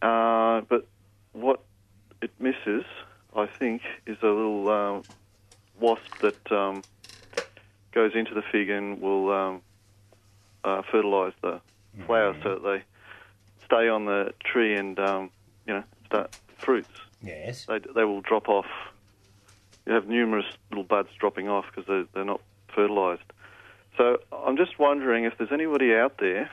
Uh, but what it misses, I think, is a little um, wasp that um, goes into the fig and will um, uh, fertilise the flowers so that they stay on the tree and um, you know start fruits. Yes. They they will drop off. You have numerous little buds dropping off because they're, they're not fertilised. So I'm just wondering if there's anybody out there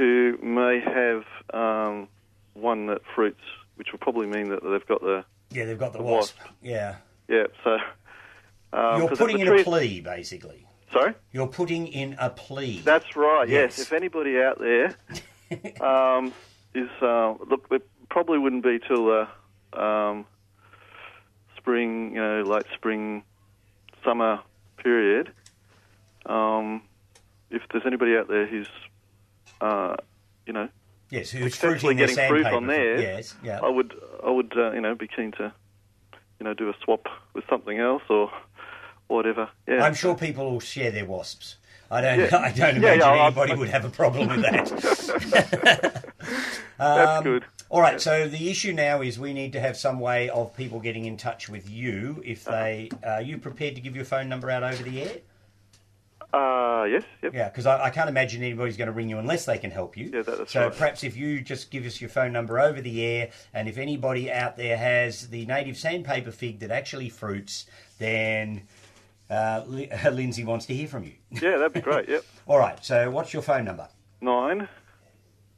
who may have um, one that fruits, which will probably mean that they've got the Yeah, they've got the The wasp. wasp. Yeah. yeah. So um, you're putting in a plea, basically. Sorry. You're putting in a plea. That's right. Yes. Yes. If anybody out there um, is uh, look, it probably wouldn't be till the um, spring, you know, late spring, summer period. Um, if there's anybody out there who's, uh, you know, yes, who's fruiting getting fruit on there, Yes, yeah. I would, I would, uh, you know, be keen to, you know, do a swap with something else or whatever. Yeah. I'm sure people will share their wasps. I don't. Yeah. I don't Yeah, imagine yeah, I- anybody would have a problem with that. That's Um, good. All right. So the issue now is we need to have some way of people getting in touch with you. If they, are you prepared to give your phone number out over the air? Uh, yes. Yep. Yeah, because I, I can't imagine anybody's going to ring you unless they can help you. Yeah, that- that's so right. perhaps if you just give us your phone number over the air, and if anybody out there has the native sandpaper fig that actually fruits, then uh, Li- Lindsay wants to hear from you. Yeah, that'd be great. Yep. All right. So what's your phone number? nine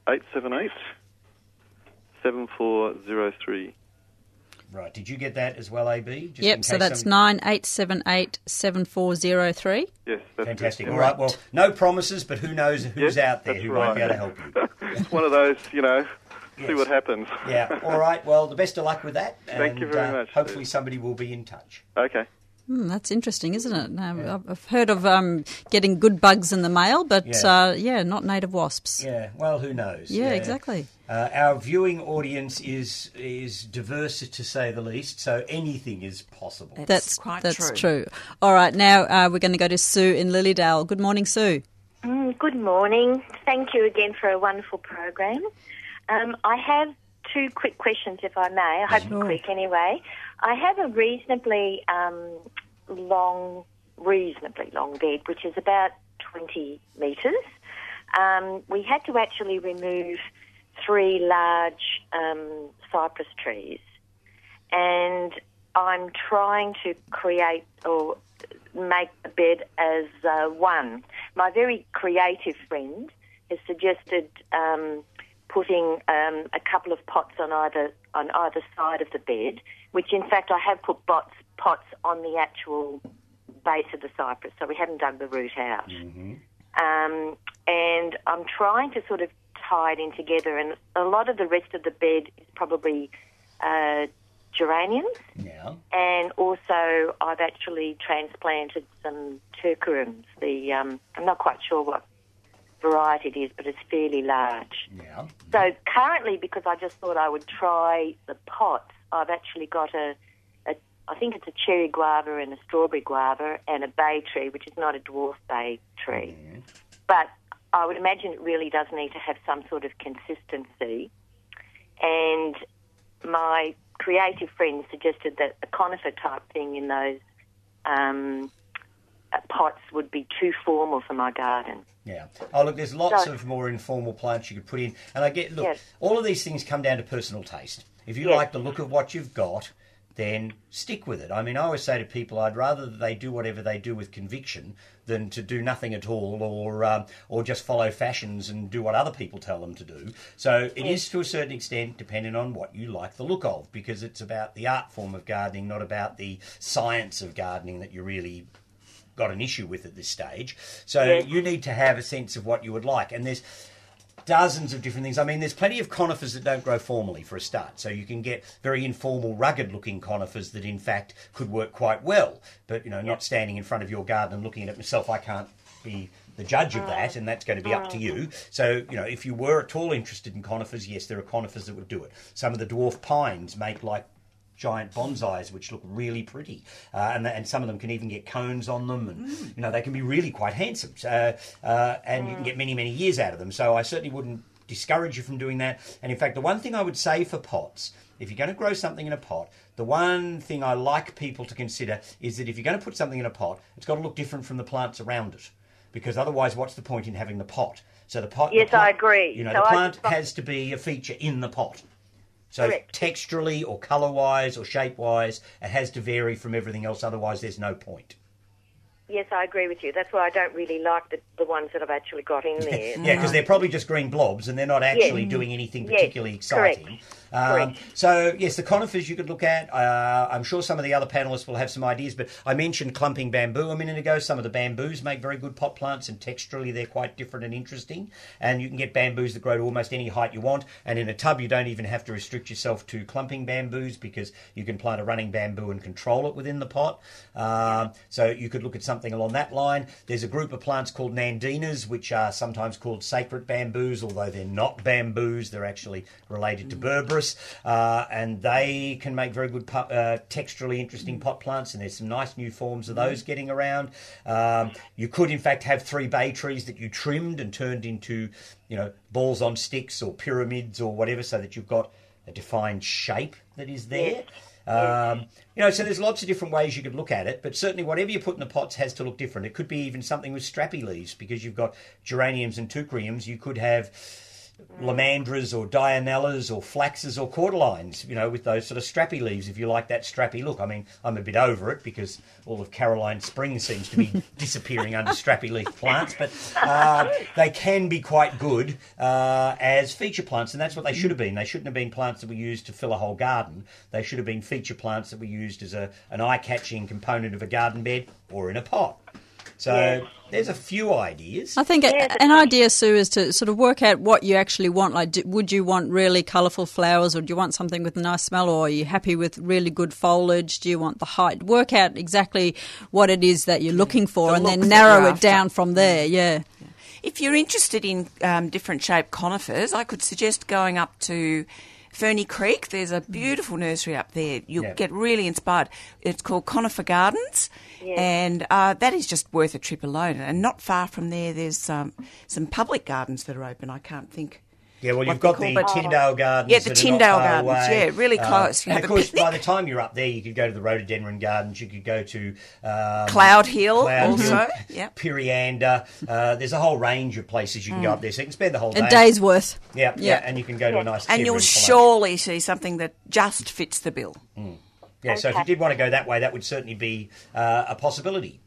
eight seven eight seven four zero three. Right. Did you get that as well, AB? Just in Yep, so that's some- nine eight seven eight seven four zero three. Yes, that's Fantastic. Good. All right. Well, no promises, but who knows who's Yes, out there that's who might be able to help you. It's one of those, you know, see what happens. Yeah. All right. Well, the best of luck with that. Thank you very uh, much, Hopefully, Steve. somebody will be in touch. Okay. Hmm, that's interesting, isn't it? Now, I've- I've heard of um, getting good bugs in the mail, but Yeah. uh, yeah, not native wasps. Yeah. Well, who knows? Yeah, exactly. Uh, our viewing audience is is diverse to say the least, so anything is possible. That's, That's quite that's true. true. All right, now uh, we're going to go to Sue in Lilydale. Good morning, Sue. Mm, good morning. Thank you again for a wonderful program. Um, I have two quick questions, if I may. I hope Sure. quick anyway. I have a reasonably um, long, reasonably long bed, which is about 20 metres. Um, we had to actually remove three large um, cypress trees, and I'm trying to create or make the bed as uh, one. My very creative friend has suggested um, putting um, a couple of pots on either on either side of the bed, which in fact I have put pots pots on the actual base of the cypress, so we haven't dug the root out. Um, and I'm trying to sort of tie it in together, and a lot of the rest of the bed is probably uh, geraniums. Now, And also, I've actually transplanted some teucriums. The um, I'm not quite sure what variety it is, but it's fairly large. now, So currently, because I just thought I would try the pots, I've actually got a, a I think it's a cherry guava and a strawberry guava and a bay tree, which is not a dwarf bay tree. But I would imagine it really does need to have some sort of consistency. And my creative friend suggested that a conifer type thing in those um, uh, pots would be too formal for my garden. yeah. Oh, look, there's lots So- of more informal plants you could put in, and I get look. Yes. All of these things come down to personal taste. If you Yes. like the look of what you've got, then stick with it. I mean, I always say to people, I'd rather that they do whatever they do with conviction than to do nothing at all, or um, or just follow fashions and do what other people tell them to do. So it is to a certain extent dependent on what you like the look of, because it's about the art form of gardening, not about the science of gardening that you really got an issue with at this stage. So Yes. you need to have a sense of what you would like, and there's dozens of different things. I mean, there's plenty of conifers that don't grow formally for a start. So you can get very informal, rugged looking conifers that, in fact, could work quite well. But, you know, not standing in front of your garden and looking at it myself, I can't be the judge of that, and that's going to be up to you. Oh. So, you know, if you were at all interested in conifers, yes, there are conifers that would do it. Some of the dwarf pines make like giant bonsais which look really pretty. Uh, and, and some of them can even get cones on them and you know they can be really quite handsome. Uh, uh, and you can get many many years out of them. So I certainly wouldn't discourage you from doing that. And in fact the one thing I would say for pots if you're going to grow something in a pot the one thing I like people to consider is that if you're going to put something in a pot it's got to look different from the plants around it. Because otherwise what's the point in having the pot? So the pot the Yes, I agree. you know So the plant just- has to be a feature in the pot so Correct. texturally or colour wise or shape wise, it has to vary from everything else. Otherwise, there's no point. Yes, I agree with you. That's why I don't really like the, the ones that I've actually got in there. Yeah, because they're probably just green blobs and they're not actually Yes. doing anything Yes, particularly correct. Um, so, yes, the conifers you could look at. Uh, I'm sure some of the other panelists will have some ideas, but I mentioned clumping bamboo a minute ago. Some of the bamboos make very good pot plants, and texturally they're quite different and interesting. And you can get bamboos that grow to almost any height you want. And in a tub, you don't even have to restrict yourself to clumping bamboos because you can plant a running bamboo and control it within the pot. Um, so you could look at something along that line. There's a group of plants called nandinas, which are sometimes called sacred bamboos, although they're not bamboos. They're actually related to berberis, uh, and they can make very good pot, uh, texturally interesting pot plants. And there's some nice new forms of those getting around. Um, you could, in fact, have three bay trees that you trimmed and turned into, you know, balls on sticks or pyramids or whatever, so that you've got a defined shape that is there. Um, you know, so there's lots of different ways you could look at it, but certainly whatever you put in the pots has to look different. It could be even something with strappy leaves because you've got geraniums and teucriums. You could have lomandras or dianellas or flaxes or cordylines, you know, with those sort of strappy leaves if you like that strappy look. I mean, I'm a bit over it because all of Caroline Spring seems to be disappearing under strappy leaf plants, but uh, they can be quite good uh, as feature plants, and that's what they should have been. They shouldn't have been plants that were used to fill a whole garden. They should have been feature plants that were used as a, an eye-catching component of a garden bed or in a pot. So there's a few ideas. I think a, an idea, Sue, is to sort of work out what you actually want. Like, do, would you want really colourful flowers, or do you want something with a nice smell, or are you happy with really good foliage? Do you want the height? Work out exactly what it is that you're looking for, The and then narrow it down from there. Yeah. If you're interested in um, different shaped conifers, I could suggest going up to Ferny Creek. There's a beautiful nursery up there. You'll Yeah. get really inspired. It's called Conifer Gardens, and uh, that is just worth a trip alone. And not far from there, there's um, some public gardens that are open. I can't think. Yeah, well, you've got the called, but- Tindale Gardens. Yeah, the that are not Tindale Gardens, away. yeah, really Uh, close. You and of a course, by the time you're up there, you could go to the rhododendron gardens. You could go to um, Cloud Hill Cloud also, Hill, yep. Pirianda. Uh, there's a whole range of places you can go up there, so you can spend the whole day. A day's worth. Yeah, yeah, Yeah. and you can go to a nice. And you'll Palatial. surely see something that just fits the bill. Yeah, so if you did want to go that way, that would certainly be uh, a possibility.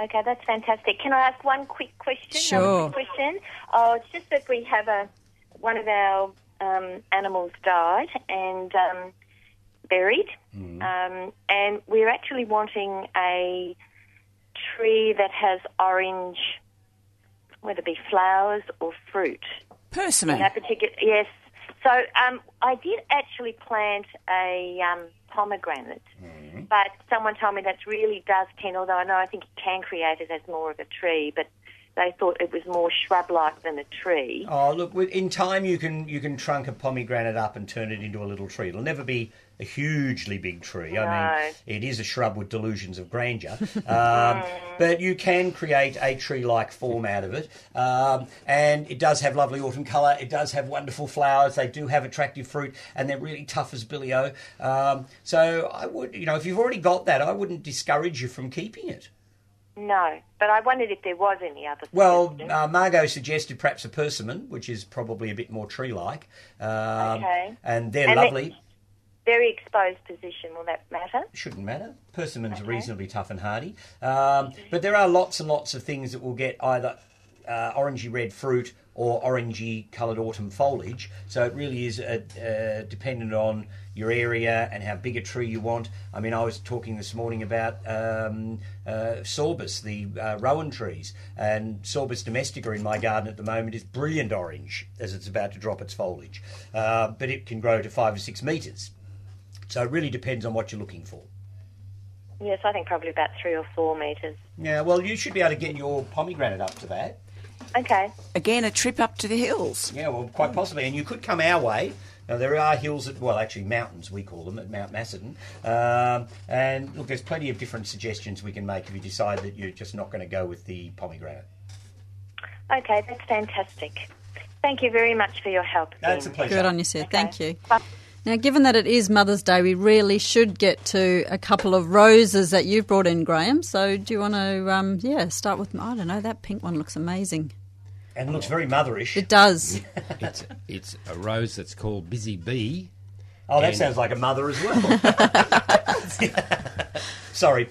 Okay, that's fantastic. Can I ask one quick question? Sure. One quick question. Oh, it's just that we have a one of our um, animals died and um, buried, um, and we're actually wanting a tree that has orange, whether it be flowers or fruit. Persimmon. That particular, yes. So um, I did actually plant a um, pomegranate, but someone told me that really does tend. Although I know I think you can create it as more of a tree, but they thought it was more shrub-like than a tree. Oh, look! In time, you can you can trunk a pomegranate up and turn it into a little tree. It'll never be a hugely big tree. I mean, it is a shrub with delusions of grandeur, um, but you can create a tree-like form out of it. Um, and it does have lovely autumn colour. It does have wonderful flowers. They do have attractive fruit, and they're really tough as billy o. Um, so I would, you know, if you've already got that, I wouldn't discourage you from keeping it. No, but I wondered if there was any other. Well, uh, Margot suggested perhaps a persimmon, which is probably a bit more tree-like. Um, Okay. And they're And they- lovely. very exposed position. Will that matter? Shouldn't matter. Persimmons are reasonably tough and hardy. Um, but there are lots and lots of things that will get either uh, orangey red fruit or orangey coloured autumn foliage. So it really is uh, uh, dependent on your area and how big a tree you want. I mean, I was talking this morning about um, uh, sorbus, the uh, rowan trees, and sorbus domestica in my garden at the moment is brilliant orange as it's about to drop its foliage, uh, but it can grow to five or six metres. So it really depends on what you're looking for. Yes, I think probably about three or four metres. Yeah, well, you should be able to get your pomegranate up to that. Okay. Again, a trip up to the hills. Yeah, well, quite possibly. And you could come our way. Now, there are hills, at, well, actually, mountains, we call them, at Mount Macedon. Um, and look, there's plenty of different suggestions we can make if you decide that you're just not going to go with the pomegranate. Okay, that's fantastic. Thank you very much for your help. That's a pleasure. Good on you, Sue. Thank you. Bye. Now, given that it is Mother's Day, we really should get to a couple of roses that you've brought in, Graham. So, do you want to, um, yeah, start with? I don't know. That pink one looks amazing. And looks very motherish. It does. it's it's a rose that's called Busy Bee. Oh, that And- sounds like a mother as well. Sorry.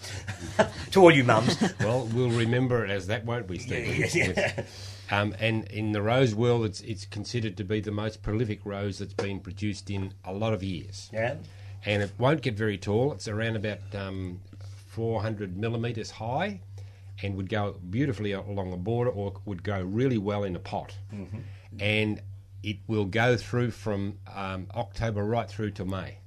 to all you mums. Well, we'll remember it as that, won't we, Stephen? Yeah, yeah. Um, and in the rose world, it's it's considered to be the most prolific rose that's been produced in a lot of years. Yeah. And it won't get very tall. It's around about um, 400 millimetres high, and would go beautifully along the border, or would go really well in a pot. Mm-hmm. And it will go through from um, October right through to May.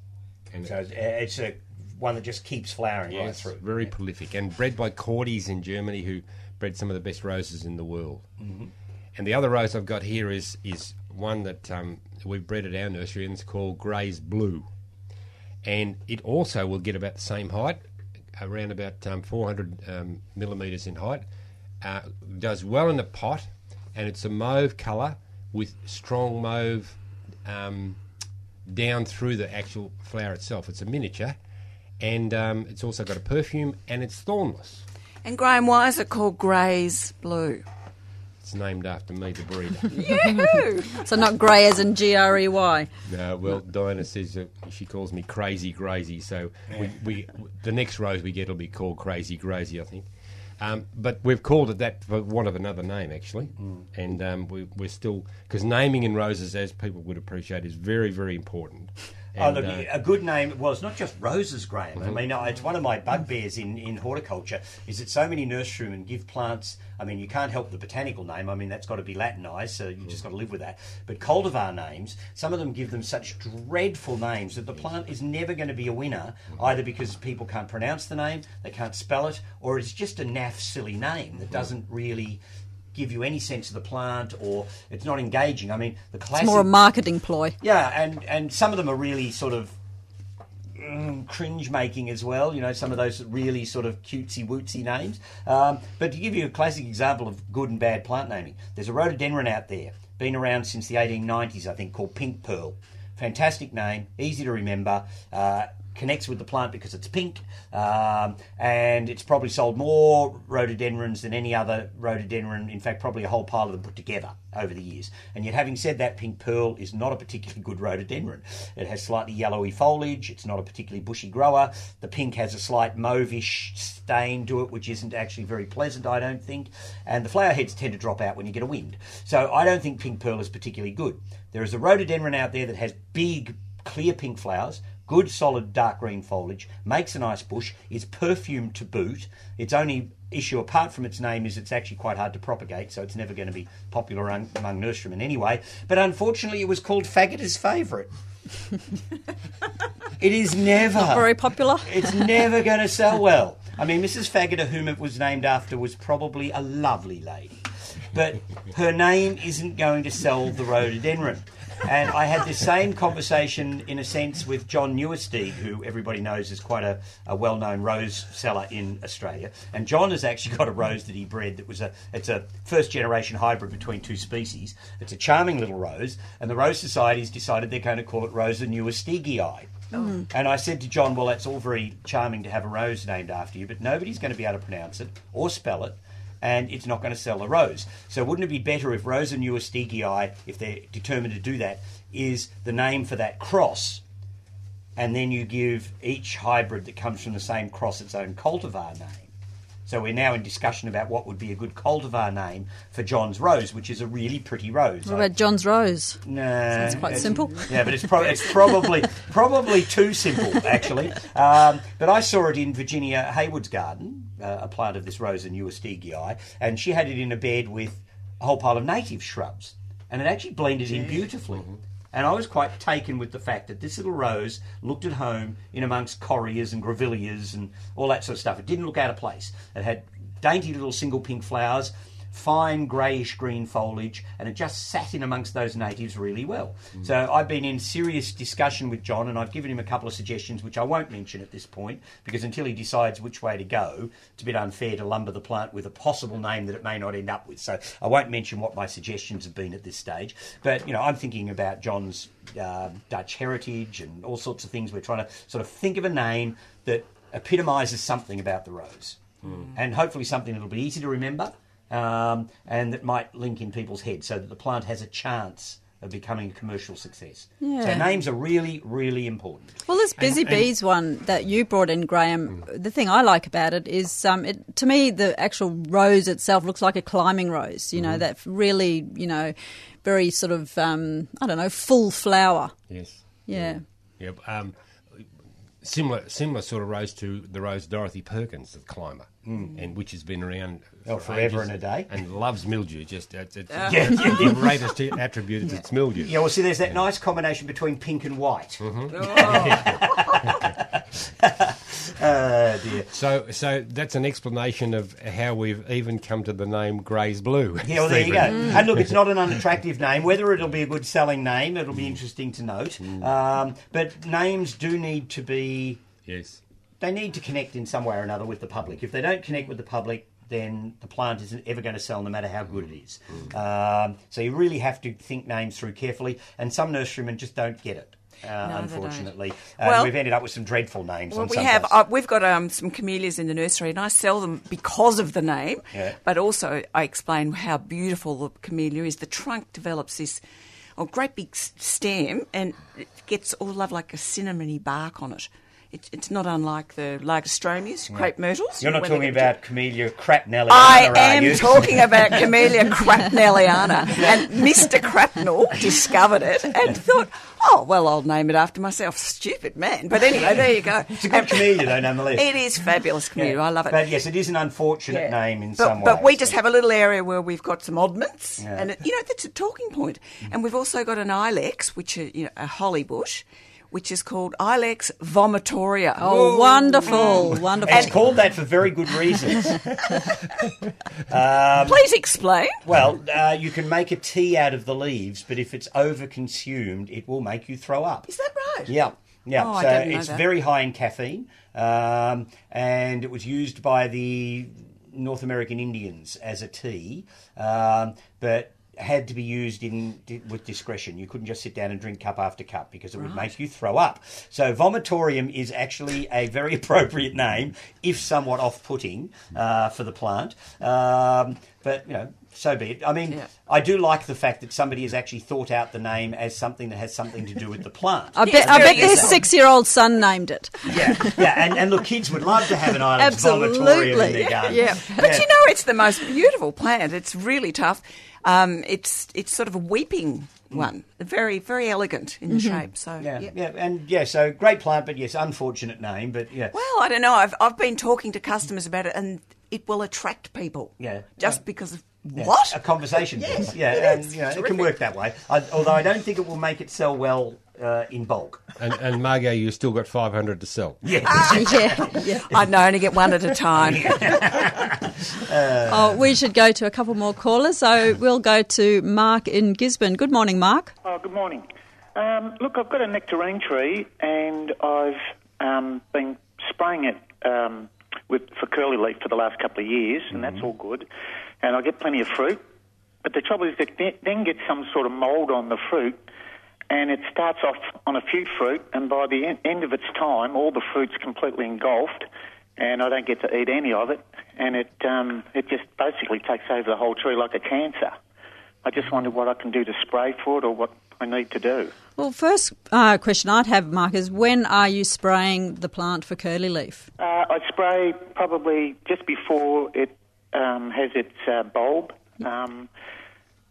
And So it's, it's a one that just keeps flowering right Yes, through. very prolific, and bred by Kordes in Germany, who bred some of the best roses in the world. Mhm. And the other rose I've got here is is one that um, we've bred at our nursery, and it's called Gray's Blue. And it also will get about the same height, around about um, 400 um, millimetres in height. Uh, does well in the pot, and it's a mauve colour with strong mauve um, down through the actual flower itself. It's a miniature, and um, it's also got a perfume, and it's thornless. And Graham, why is it called Gray's Blue? It's named after me, the breeder. Yoo-hoo! so not grey as in G R E Y. No, well, Diana says that she calls me Crazy Grazy, so we, we the next rose we get will be called Crazy Grazy, I think. Um, but we've called it that for want of another name, actually, and um, we, we're still because naming in roses, as people would appreciate, is very, very important. Oh, look, uh, a good name. Well, it's not just roses, Graham. I Mhm. mean, uh, it's one of my bugbears in, in horticulture is that so many nurserymen give plants. I mean, you can't help the botanical name. I mean, that's got to be Latinised, so you just mm. got to live with that. But cultivar names, some of them give them such dreadful names that the plant is never going to be a winner, mm. either because people can't pronounce the name, they can't spell it, or it's just a naff, silly name that mm-hmm. doesn't really give you any sense of the plant or it's not engaging. I mean, the classic. It's more a marketing ploy. yeah, and and some of them are really sort of mm, cringe making as well. You know, some of those really sort of cutesy wootsy names. Um, but to give you a classic example of good and bad plant naming, there's a rhododendron out there, been around since the 1890s, I think, called Pink Pearl. Fantastic name, easy to remember. Uh, connects with the plant because it's pink, um, and it's probably sold more rhododendrons than any other rhododendron. In fact, probably a whole pile of them put together over the years. And yet, having said that, pink pearl is not a particularly good rhododendron. It has slightly yellowy foliage. It's not a particularly bushy grower. The pink has a slight mauvish stain to it, which isn't actually very pleasant, I don't think. And the flower heads tend to drop out when you get a wind. So I don't think pink pearl is particularly good. There is a rhododendron out there that has big, clear pink flowers, good solid dark green foliage, makes a nice bush, is perfumed to boot. Its only issue, apart from its name, is it's actually quite hard to propagate, so it's never going to be popular among, among nurserymen anyway. But unfortunately, it was called Faggetter's favourite. it is never Not very popular. it's never going to sell well. I mean, Mrs. Faggoter, whom it was named after, was probably a lovely lady, but her name isn't going to sell the rhododendron. And I had the same conversation, in a sense, with John Nieuwesteeg, who everybody knows is quite a, a well-known rose seller in Australia. And John has actually got a rose that he bred that was a it's a first-generation hybrid between two species. It's a charming little rose, and the Rose Society's decided they're going to call it Rosa Nieuwesteegii. Mm. And I said to John, well, that's all very charming to have a rose named after you, but nobody's going to be able to pronounce it or spell it, and it's not going to sell a rose. So wouldn't it be better if Rosa Nieuwesteegii, if they're determined to do that, is the name for that cross, and then you give each hybrid that comes from the same cross its own cultivar name? So we're now in discussion about what would be a good cultivar name for John's Rose, which is a really pretty rose. What about John's Rose? No, Sounds quite it's- simple. Yeah, but it's, pro- it's probably probably too simple actually. Um, but I saw it in Virginia Haywood's garden, uh, a plant of this rose, a Nieuwesteegii, and she had it in a bed with a whole pile of native shrubs, and it actually blended in beautifully. And I was quite taken with the fact that this little rose looked at home in amongst correas and grevilleas and all that sort of stuff. It didn't look out of place. It had dainty little single pink flowers, fine greyish green foliage, and it just sat in amongst those natives really well. So I've been in serious discussion with John, and I've given him a couple of suggestions, which I won't mention at this point, because until he decides which way to go, it's a bit unfair to lumber the plant with a possible name that it may not end up with. So I won't mention what my suggestions have been at this stage. But you know, I'm thinking about John's uh, Dutch heritage and all sorts of things. We're trying to sort of think of a name that epitomises something about the rose, and hopefully something that'll be easy to remember um, and that might link in people's heads so that the plant has a chance of becoming a commercial success. Yeah. So names are really, really important. Well, this busy and- bees one that you brought in, Graham. The thing I like about it is, um, it, to me, the actual rose itself looks like a climbing rose. You know, that really, you know, very sort of, um, I don't know, full flower. Yes. Yeah. Yeah. Um, similar, similar sort of rose to the rose Dorothy Perkins, the climber, and which has been around Oh, for forever ages and a day. and loves mildew. Just it's, it's, Yeah. the greatest attribute is its mildew. Yeah, well, see, there's that nice combination between pink and white. Mm-hmm. Oh. oh, dear. So, so that's an explanation of how we've even come to the name Gray's Blue. Yeah, well, there you go. Stephen. And look, it's not an unattractive name. Whether it'll be a good selling name, it'll be mm. interesting to note. Mm. Um, but names do need to be Yes. they need to connect in some way or another with the public. If they don't connect with the public, then the plant isn't ever going to sell, no matter how good it is. Um, so you really have to think names through carefully, and some nurserymen just don't get it. Uh, No, unfortunately, Uh, Well- we've ended up with some dreadful names. Well, on we some have. Uh, we've got um, some camellias in the nursery, and I sell them because of the name. Yeah. But also, I explain how beautiful the camellia is. The trunk develops this oh, great big stem, and it gets all love like a cinnamony bark on it. It, it's not unlike the Lagerstroemias, crepe myrtles. You're not talking about Camellia crapnelliana, I are am talking about Camellia crapnelliana, and Mr. Crapnell discovered it and thought, "Oh, well, I'll name it after myself." Stupid man, but anyway, there you go. It's a good camellia, though, nonetheless. It is fabulous camellia. Yeah. I love it. But yes, it is an unfortunate Yeah. name in but, some but ways. we just have a little area where we've got some oddments, Yeah. and it, you know that's a talking point. Mm. And we've also got an ilex, which is you know, a holly bush, which is called Ilex vomitoria. Oh, wonderful, wonderful. It's called that for very good reasons. Please explain. well, uh, you can make a tea out of the leaves, but if it's over-consumed, it will make you throw up. Is that right? Yeah, yeah. Oh, I so didn't know it's that. very high in caffeine, um, and it was used by the North American Indians as a tea, um, but had to be used in with discretion. You couldn't just sit down and drink cup after cup because it would make you throw up. So vomitorium is actually a very appropriate name, if somewhat off-putting uh, for the plant. Um, but you know, so be it. I mean, Yeah. I do like the fact that somebody has actually thought out the name as something that has something to do with the plant. I Yes, bet, I bet their useful. six-year-old son named it. Yeah, yeah, and, and look, kids would love to have an island Absolutely. vomitorium in their garden. Yeah. But you know, it's the most beautiful plant. It's really tough. Um, it's it's sort of a weeping one, very very elegant in the shape. So yeah, yeah, and yeah, so great plant, but yes, unfortunate name, but yeah. Well, I don't know. I've I've been talking to customers about it, and it will attract people. Yeah. just Yeah. because of Yeah, what? a conversation Yes. Yeah, it and you know, it can work that way. I, although I don't think it will make it sell well uh, in bulk. And, and Margot, you still got 500 to sell. Yeah, yeah, yeah. I know, only get one at a time. Oh, we should go to a couple more callers. So we'll go to Mark in Gisborne. Good morning, Mark. Oh, good morning. Um, look, I've got a nectarine tree, and I've um, been spraying it um, with for curly leaf for the last couple of years, and that's all good. And I get plenty of fruit, but the trouble is that it then gets some sort of mould on the fruit, and it starts off on a few fruit, and by the end of its time, all the fruit's completely engulfed, and I don't get to eat any of it, and it um, it just basically takes over the whole tree like a cancer. I just wonder what I can do to spray for it, or what I need to do. Well, first uh, question I'd have, Mark, is when are you spraying the plant for curly leaf? Uh, I spray probably just before it um, has its uh, bulb. Um,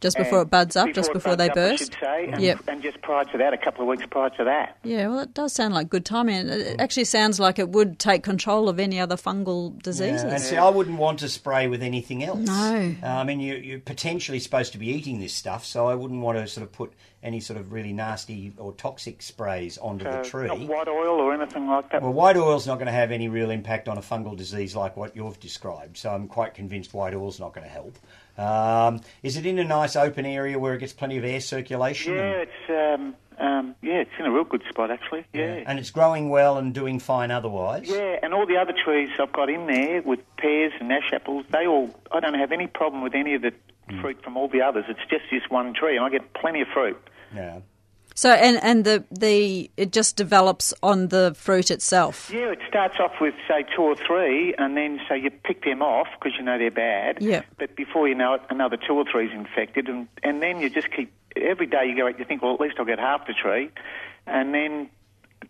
Just before it buds up, just before they up, I burst? should say, and, Yep. and just prior to that, a couple of weeks prior to that. Yeah, well, it does sound like good timing. It it actually sounds like it would take control of any other fungal diseases. Yeah, and see, I wouldn't want to spray with anything else. No. Uh, I mean, you, you're potentially supposed to be eating this stuff, so I wouldn't want to sort of put any sort of really nasty or toxic sprays onto the tree. Not white oil or anything like that. Well, white oil's not going to have any real impact on a fungal disease like what you've described, so I'm quite convinced white oil's not going to help. Um, is it in a nice open area where it gets plenty of air circulation? yeah, and, it's um, um, yeah, it's in a real good spot actually. Yeah. and it's growing well and doing fine otherwise? Yeah, and all the other trees I've got in there with pears and ash apples, they all, I don't have any problem with any of the Hmm. fruit from all the others. It's just this one tree, and I get plenty of fruit. Yeah. So, and, and the, the it just develops on the fruit itself. Yeah, it starts off with, say, two or three, and then, so you pick them off because you know they're bad. Yeah. But before you know it, another two or three is infected, and, and then you just keep, every day you go out, you think, well, at least I'll get half the tree, and then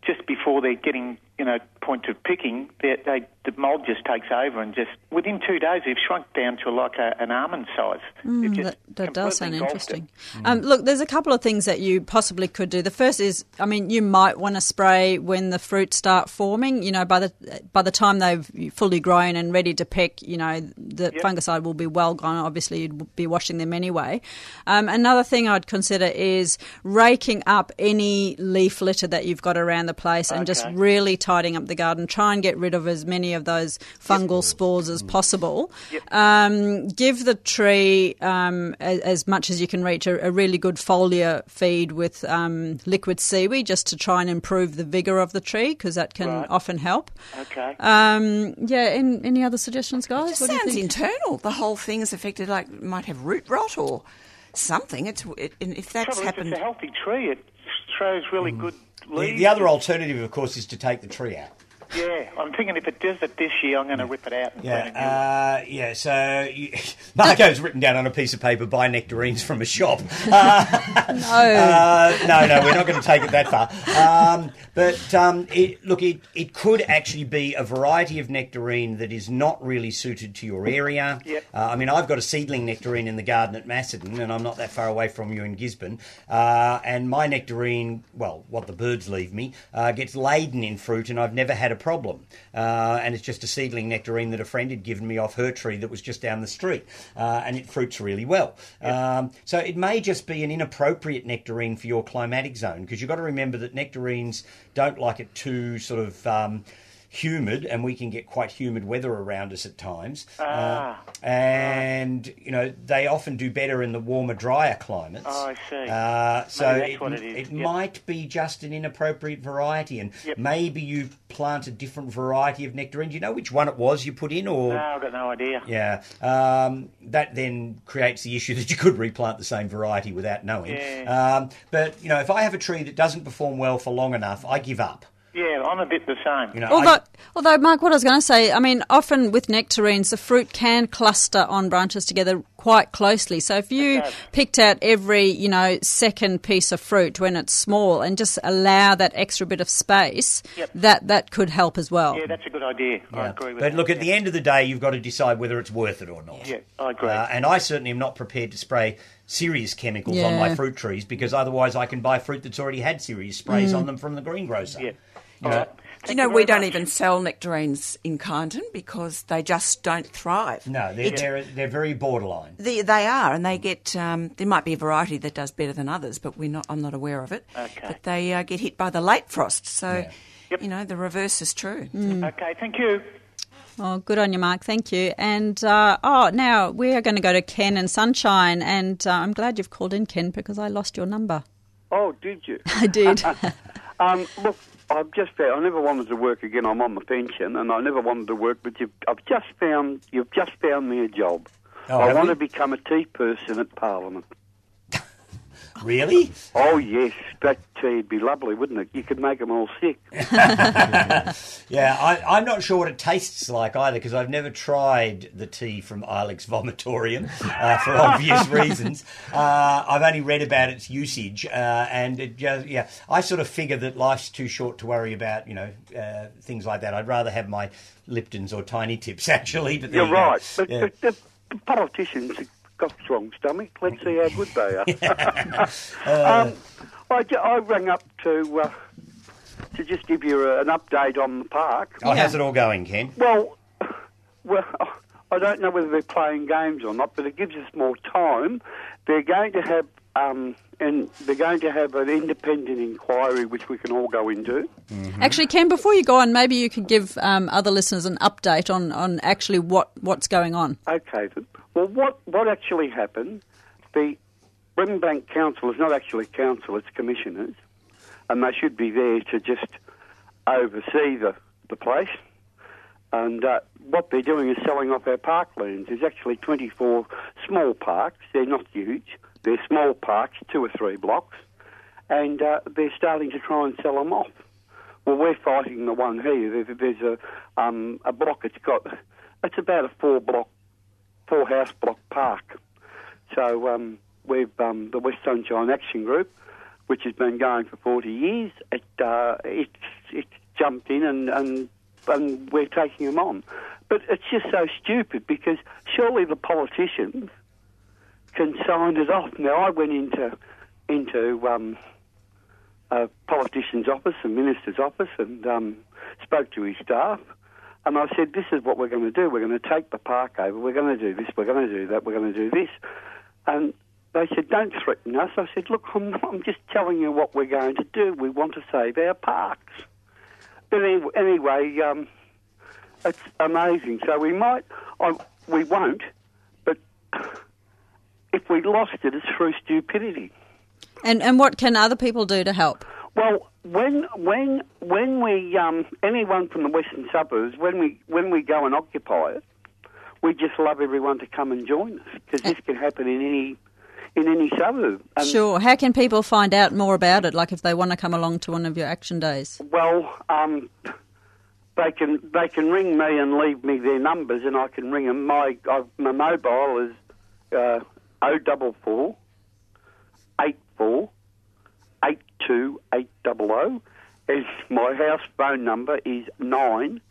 just before they're getting, you know, point of picking, they, they, the mould just takes over and just, within two days, they've shrunk down to like a, an almond size. Mm, that, that does sound completely engulfed it. interesting. Um, look, there's a couple of things that you possibly could do. The first is, I mean, you might want to spray when the fruit start forming. You know, by the by the time they've fully grown and ready to pick, you know, the fungicide will be well gone. Obviously, you'd be washing them anyway. Um, another thing I'd consider is raking up any leaf litter that you've got around the place and just really tidying up the garden. Try and get rid of as many of those fungal spores as possible. Um, give the tree um, as, as much as you can reach a, a really good foliar feed with um, liquid seaweed just to try and improve the vigour of the tree because that can Right. often help. Okay. Um, yeah, and any other suggestions, guys? It What do you sounds think? internal. The whole thing is affected, like might have root rot or something. It's it, and if that's Trouble is, happened. it's a healthy tree. It throws really good The, leaves. the other alternative, of course, is to take the tree out. Yeah, I'm thinking if it does it this year, I'm going to rip it out and plant a. Yeah, uh, yeah. So you, Margot's written down on a piece of paper: buy nectarines from a shop. Uh, no, uh, no, no, we're not going to take it that far. Um, but um, it, look, it, it could actually be a variety of nectarine that is not really suited to your area. Yep. Uh, I mean, I've got a seedling nectarine in the garden at Macedon, and I'm not that far away from you in Gisborne. Uh, and my nectarine, well, what the birds leave me, uh, gets laden in fruit, and I've never had a problem. Uh, and it's just a seedling nectarine that a friend had given me off her tree that was just down the street, uh, and it fruits really well. Um, so it may just be an inappropriate nectarine for your climatic zone, because you've got to remember that nectarines don't like it too sort of. Um, humid and we can get quite humid weather around us at times Ah. uh, and you know they often do better in the warmer drier climates Oh, I see. uh, so it, what it is, it yep. might be just an inappropriate variety and Yep. maybe you plant a different variety of nectarine do you know which one it was you put in or No, I've got no idea. yeah, um, that then creates the issue that you could replant the same variety without knowing. Yeah. Um, but you know, if I have a tree that doesn't perform well for long enough, I give up. Yeah, I'm a bit the same. You know, Although, I, although, Mark, what I was going to say, I mean, often with nectarines, the fruit can cluster on branches together quite closely. So if you picked out every, you know, second piece of fruit when it's small and just allow that extra bit of space, Yep. that that could help as well. Yeah, that's a good idea. I agree with that. but that. look, at yeah. the end of the day, you've got to decide whether it's worth it or not. Yeah, I agree. Uh, and I certainly am not prepared to spray serious chemicals on my fruit trees because otherwise I can buy fruit that's already had serious sprays Mm. on them from the greengrocer. yeah. You know. Do you know, very we don't much. even sell nectarines in Kyneton because they just don't thrive. No, they're, It- they're, they're very borderline. They, they are, and they get. Um, there might be a variety that does better than others, but we're not. I'm not aware of it. Okay. But they uh, get hit by the late frost, so Yeah. Yep. you know the reverse is true. Okay, thank you. Oh, good on you, Mark. Thank you. And uh, oh, now we are going to go to Ken and Sunshine, and uh, I'm glad you've called in, Ken, because I lost your number. Oh, did you? I did. Um, look, I've just found, I never wanted to work again. I'm on the pension, and I never wanted to work. But you've, I've just found you've just found me a job. Oh, I want we? to become a tea person at Parliament. Really? Oh yes, that tea'd be lovely, wouldn't it? You could make them all sick. Yeah, I, I'm not sure what it tastes like either because I've never tried the tea from Ilex Vomitorium uh, for obvious reasons. Uh, I've only read about its usage, uh, and it just, yeah, I sort of figure that life's too short to worry about, you know, uh, things like that. I'd rather have my Liptons or Tiny Tips actually. But You're you right. But Yeah. the politicians have got strong stomach. Let's see how good they are. um, I, I rang up to uh, to just give you a, an update on the park. Oh, how's it all going, Ken? Well, well, I don't know whether they're playing games or not, but it gives us more time. They're going to have, um, and they're going to have an independent inquiry which we can all go into. Actually, Ken, before you go on, maybe you could give um, other listeners an update on, on actually what, what's going on. Okay, then. Well, what what actually happened? The Brimbank Council is not actually council; it's commissioners, and they should be there to just oversee the the place. And uh, what they're doing is selling off our parklands. There's actually 24 small parks. They're not huge. They're small parks, two or three blocks, and uh, they're starting to try and sell them off. Well, we're fighting the one here. There's a um, a block. It's got it's about a four block, four house block park. So um, we've um, the West Sunshine Action Group, which has been going for 40 years. It uh, it's it's jumped in and and and we're taking them on. But it's just so stupid because surely the politicians can sign it off. Now I went into into um, a politician's office, a minister's office, and um, spoke to his staff. And I said, "This is what we're going to do. We're going to take the park over. We're going to do this. We're going to do that. We're going to do this." And they said, "Don't threaten us." I said, "Look, I'm, I'm just telling you what we're going to do. We want to save our parks." But anyway, anyway um, it's amazing. So we might, I, we won't, but if we lost it, it's through stupidity. And, and what can other people do to help? Well, when when when we um, anyone from the western suburbs, when we when we go and occupy it, we just love everyone to come and join us because this can happen in any in any suburb. And, Sure. How can people find out more about it, like if they want to come along to one of your action days? Well, um, they can they can ring me and leave me their numbers, and I can ring them. My i my mobile is uh, O double four eight four eight two eight double O. And my house phone number is nine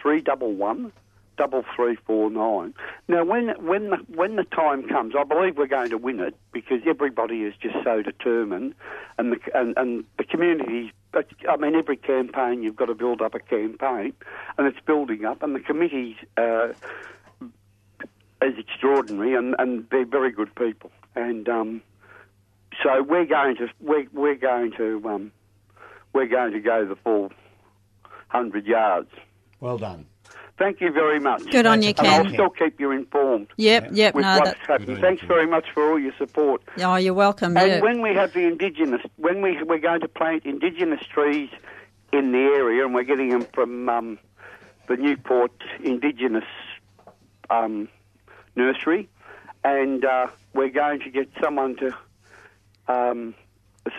three double one double three four nine. Now, when when the when the time comes, I believe we're going to win it because everybody is just so determined, and the and, and the community. I mean, every campaign you've got to build up a campaign, and it's building up, and the committees uh, is extraordinary, and, and they're very good people, and um, so we're going to we're, we're going to um, we're going to go the full hundred yards. Well done. Thank you very much. Good on you, And I'll still keep you informed. Yep, yep, With no, what's that- happening. Thanks very much for all your support. Oh, you're welcome. And yeah. when we have the indigenous, when we we're going to plant indigenous trees in the area, and we're getting them from um, the Newport Indigenous um, Nursery, and uh, we're going to get someone to um,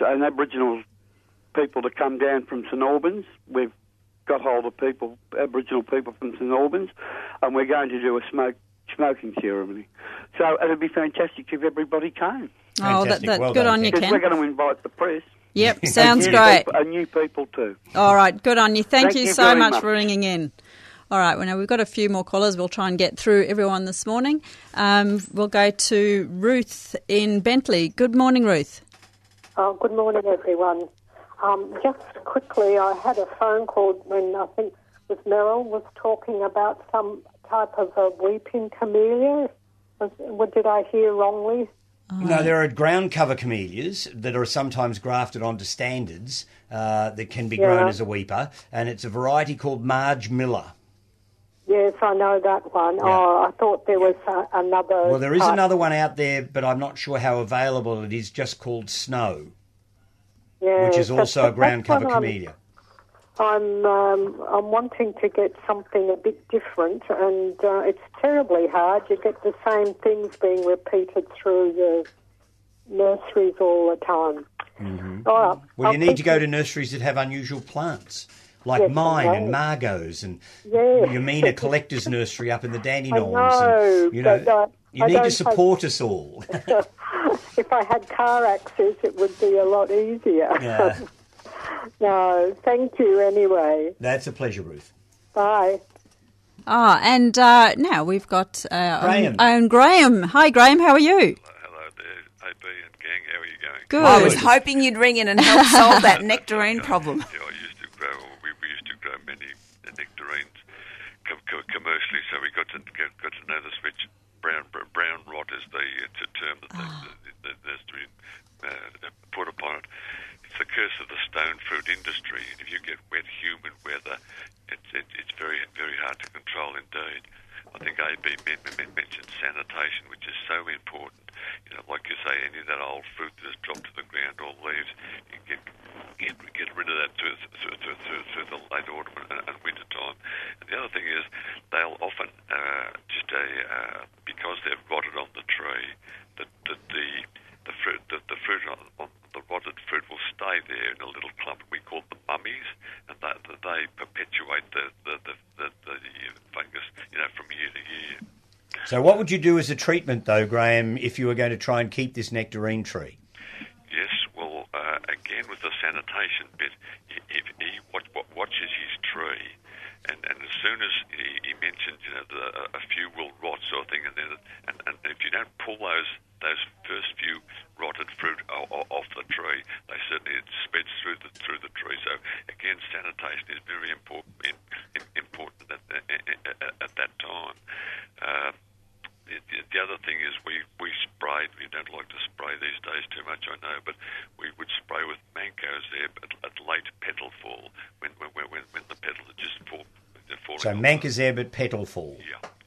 an Aboriginal people to come down from St Albans. We've got hold of people, Aboriginal people from St Albans, and we're going to do a smoke smoking ceremony. So it'd be fantastic if everybody came. Oh, that, that, good on you, Because Ken. we're going to invite the press. Yep, sounds And great. people- And new people too. All right, good on you. Thank, Thank you you so much, much. for ringing in. All right, well, now we've got a few more callers. We'll try and get through everyone this morning. Um, we'll go to Ruth in Bentleigh. Good morning, Ruth. Oh, good morning, everyone. Um, just quickly, I had a phone call when I think it was Merrill was talking about some type of a weeping camellia. Was, what did I hear wrongly? No, there are ground cover camellias that are sometimes grafted onto standards uh, that can be grown as a weeper, and it's a variety called Marge Miller. Yes, I know that one. Oh, I thought there was uh, another. Well, there is type. another one out there, but I'm not sure how available it is, just called Snow, Yeah, which is also a ground cover camellia. I'm um, I'm wanting to get something a bit different, and uh, it's terribly hard. You get the same things being repeated through the nurseries all the time. Mhm. All right. Well, I'll you need to go to nurseries that have unusual plants, like Yes, mine and. Margot's and Yes. Yamina Collector's Nursery up in the Dandenongs. know, and, you know, but, uh, you I need don't to have- support us all. if I had car access, it would be a lot easier. Yeah. no, thank you anyway. That's a pleasure, Ruth. Bye. Ah, and uh, now we've got uh, Graham. Own, own Graham. Hi, Graham. How are you? Hello there, AB and gang, how are you going? Good. I was hoping you'd ring in and help solve that nectarine problem. Yeah, I used to grow, we, we used to grow many nectarines com- co- commercially, so we got to get, got to know this rich brown brown rot is the a term that the, the, the nursery uh, put upon it. It's the curse of the stone fruit industry. And if you get wet, humid weather, it's it, it's very very hard to control indeed. I think AB men- men- mentioned sanitation, which is so important. You know, like you say, any of that old fruit that has dropped to the ground or leaves, you get get, get rid of that through, through, through, through, through the late autumn and, and winter time. And the other thing is, they'll often uh, because they've rotted on the tree, the the the, the fruit the, the fruit on, on the rotted fruit will stay there in a little clump. We call them mummies, and they, they perpetuate the the, the, the, the fungus, you know, from year to year. So, what would you do as a treatment, though, Graham, if you were going to try and keep this nectarine tree? Yes, well, uh, again with the sanitation bit, i- if he watch, wa- watches his tree, and, and as soon as he, he mentioned, you know, the, a, a few will rot sort of thing, and then and, and if you don't pull those those first few rotted fruit o- o- off the tree, they certainly it spreads through the through the tree. So again, sanitation is very important in, in, important at, at, at, at that time. Uh, the, the, the other thing is we, we sprayed, we don't like to spray these days too much, I know, but we would spray with mancozeb at, at late petal fall when, when, when, when the petals are just fall, they're falling So, off. Mancozeb at petal fall.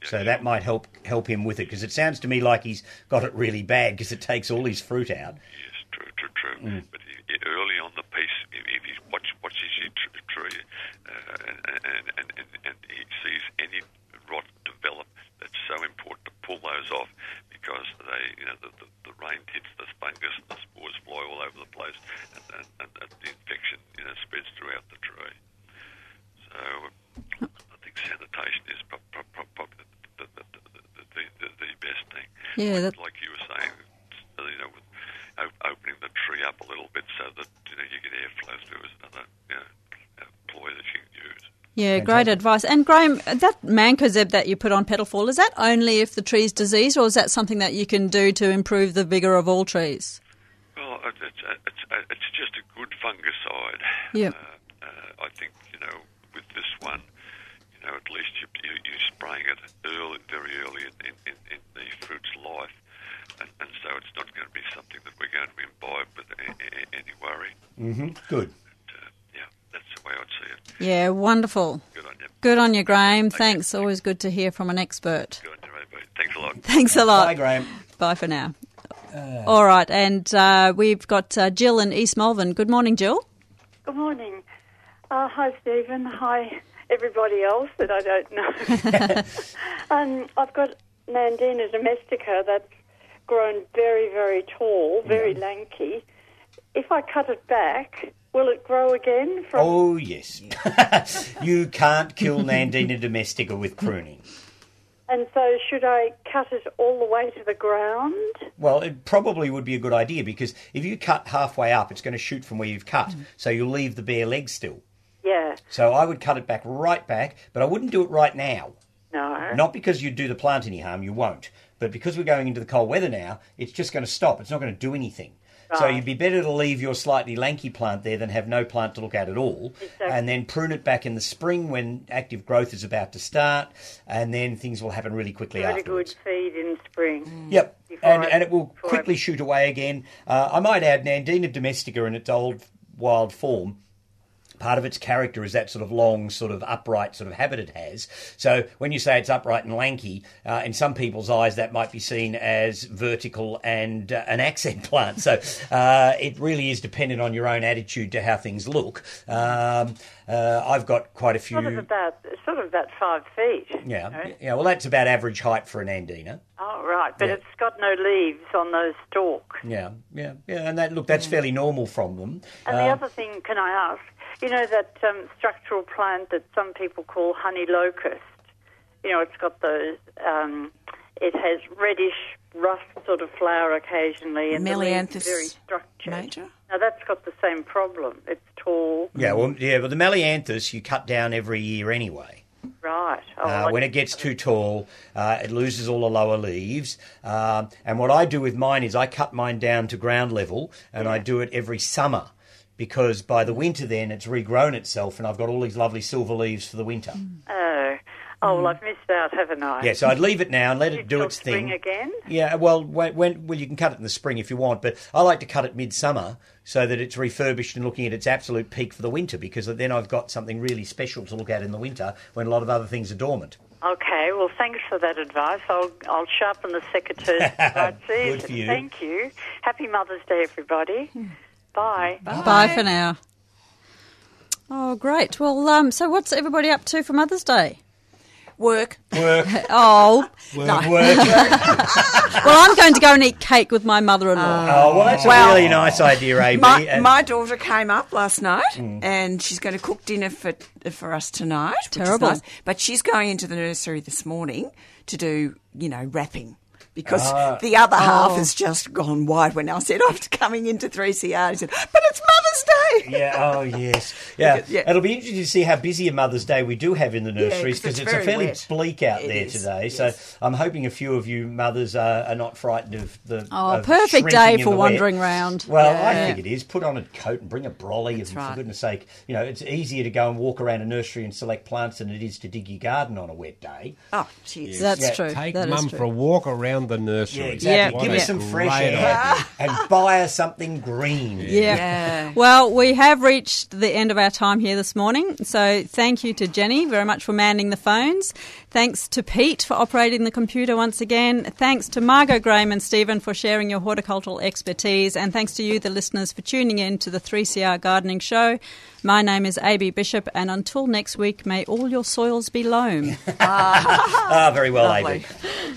So that might help help him with it because it sounds to me like he's got it really bad because it takes all his fruit out. Yes, true, true, true. Mm. But he, he- early on the piece, if, if he watch, watches your tr- tree uh, and, and, and, and, and he sees any rot develop, that's so important to pull those off because they, you know, the, the, the rain hits the fungus and the spores fly all over the place, and, and, and, and the infection, you know, spreads throughout the tree. So I think sanitation is pro- pro- pro- probably the, the, the, the, the, the, the best thing. Yeah, like, that- like you were saying, uh, you know, with o- opening the tree up a little bit so that you know you get airflow through is another you know, uh, ploy that you can use. Yeah, great advice. And Graham, that mancozeb that you put on petal fall, is that only if the tree's diseased, or is that something that you can do to improve the vigour of all trees? Well, it's uh, it's uh, it's just a good fungicide. Yep. Uh, uh, I think you know with this one, you know at least you, you, you're spraying it early, very early in, in, in, in the fruit's life, and, and so it's not going to be something that we're going to imbibe with a, a, any worry. Mm-hmm. Good. Yeah, that's the way I'd see it. Yeah, wonderful. Good on you. Good on you, Graham. Thanks. Always good to hear from an expert. Good on you, AB. Thanks a lot. Thanks a lot. Bye, Graham. Bye for now. All right, and uh, we've got uh, Jill in East Melbourne. Good morning, Jill. Good morning. Uh, hi, Stephen. Hi, everybody else that I don't know. um, I've got Nandina domestica that's grown very, very tall, very lanky. If I cut it back, will it grow again? From Oh, yes. you can't kill Nandina domestica with pruning. And so, should I cut it all the way to the ground? Well, it probably would be a good idea because if you cut halfway up, it's going to shoot from where you've cut. Mm-hmm. So you'll leave the bare leg still. Yeah. So I would cut it back right back, but I wouldn't do it right now. No. Not because you'd do the plant any harm, you won't. But because we're going into the cold weather now, it's just going to stop. It's not going to do anything. So you'd be better to leave your slightly lanky plant there than have no plant to look at at all, Exactly. and then prune it back in the spring when active growth is about to start, and then things will happen really quickly Give it a afterwards. good feed in spring. Yep, and, I- and it will before I- quickly shoot away again. Uh, I might add Nandina domestica in its old wild form. Part of its character is that sort of long, sort of upright sort of habit it has. So when you say it's upright and lanky, uh, in some people's eyes that might be seen as vertical and uh, an accent plant. So uh, it really is dependent on your own attitude to how things look. Um, uh, I've got quite a few. Sort of about, sort of about five feet. Yeah, you know. yeah. Well, that's about average height for a Nandina. Oh, right. But Yeah. it's got no leaves on those stalks. Yeah, yeah, yeah. And that look, that's fairly normal from them. And the Um, other thing, can I ask? You know that um, structural plant that some people call honey locust. You know, it's got those. Um, it has reddish, rough sort of flower occasionally, and the Melianthus very structured. major? Now that's got the same problem. It's tall. Yeah, well, yeah, but the Melianthus you cut down every year anyway. Right. Oh, Uh, when it gets too tall, uh, it loses all the lower leaves. Um, and what I do with mine is I cut mine down to ground level, and I do it every summer because by the winter then it's regrown itself, and I've got all these lovely silver leaves for the winter. Oh, oh, well, I've missed out, haven't I? Yeah, so I'd leave it now and let it do Till its spring thing. again. Yeah, well, when, when well you can cut it in the spring if you want, but I like to cut it midsummer so that it's refurbished and looking at its absolute peak for the winter because then I've got something really special to look at in the winter when a lot of other things are dormant. Okay, well, thanks for that advice. I'll I'll sharpen the secateurs Good for you. Thank you. Happy Mother's Day, everybody. Bye. Bye. for now. Oh, great. Well, um, so what's everybody up to for Mother's Day? Work. Work. Oh, Work, no. work. well, I'm going to go and eat cake with my mother-in-law. Oh, well, that's Well, a really nice idea, AB. My, and- my daughter came up last night Mm. and she's going to cook dinner for for us tonight. which is Terrible. nice. But she's going into the nursery this morning to do, you know, wrapping. Because Ah. the other half Oh. has just gone wide when I said after coming into 3CR, he said, but it's Mother's Day. Yeah, oh, yes. Yeah. Because- yeah. It'll be interesting to see how busy a Mother's Day we do have in the nurseries nurseries 'cause because it's it's, a fairly wet. bleak out It there is, today. So I'm hoping a few of you mothers are, are not frightened of the. Oh, of perfect day for wandering round. Well, I think it is. Put on a coat and bring a brolly. and right. For goodness sake, you know, it's easier to go and walk around a nursery and select plants than it is to dig your garden on a wet day. Oh, jeez. That's Yeah, true. Take That is mum true. for a walk around the nursery. Yeah, exactly. Yeah. Give What her some fresh great air and buy her something green. Yeah. Yeah. Well, we have reached the end of our time here this morning. So thank you to Jenny very much for manning the phones. Thanks to Pete for operating the computer once again. Thanks to Margot Graham and Stephen for sharing your horticultural expertise. And thanks to you, the listeners, for tuning in to the 3CR Gardening Show. My name is AB Bishop, and until next week, may all your soils be loam. Ah, very well, Lovely. AB.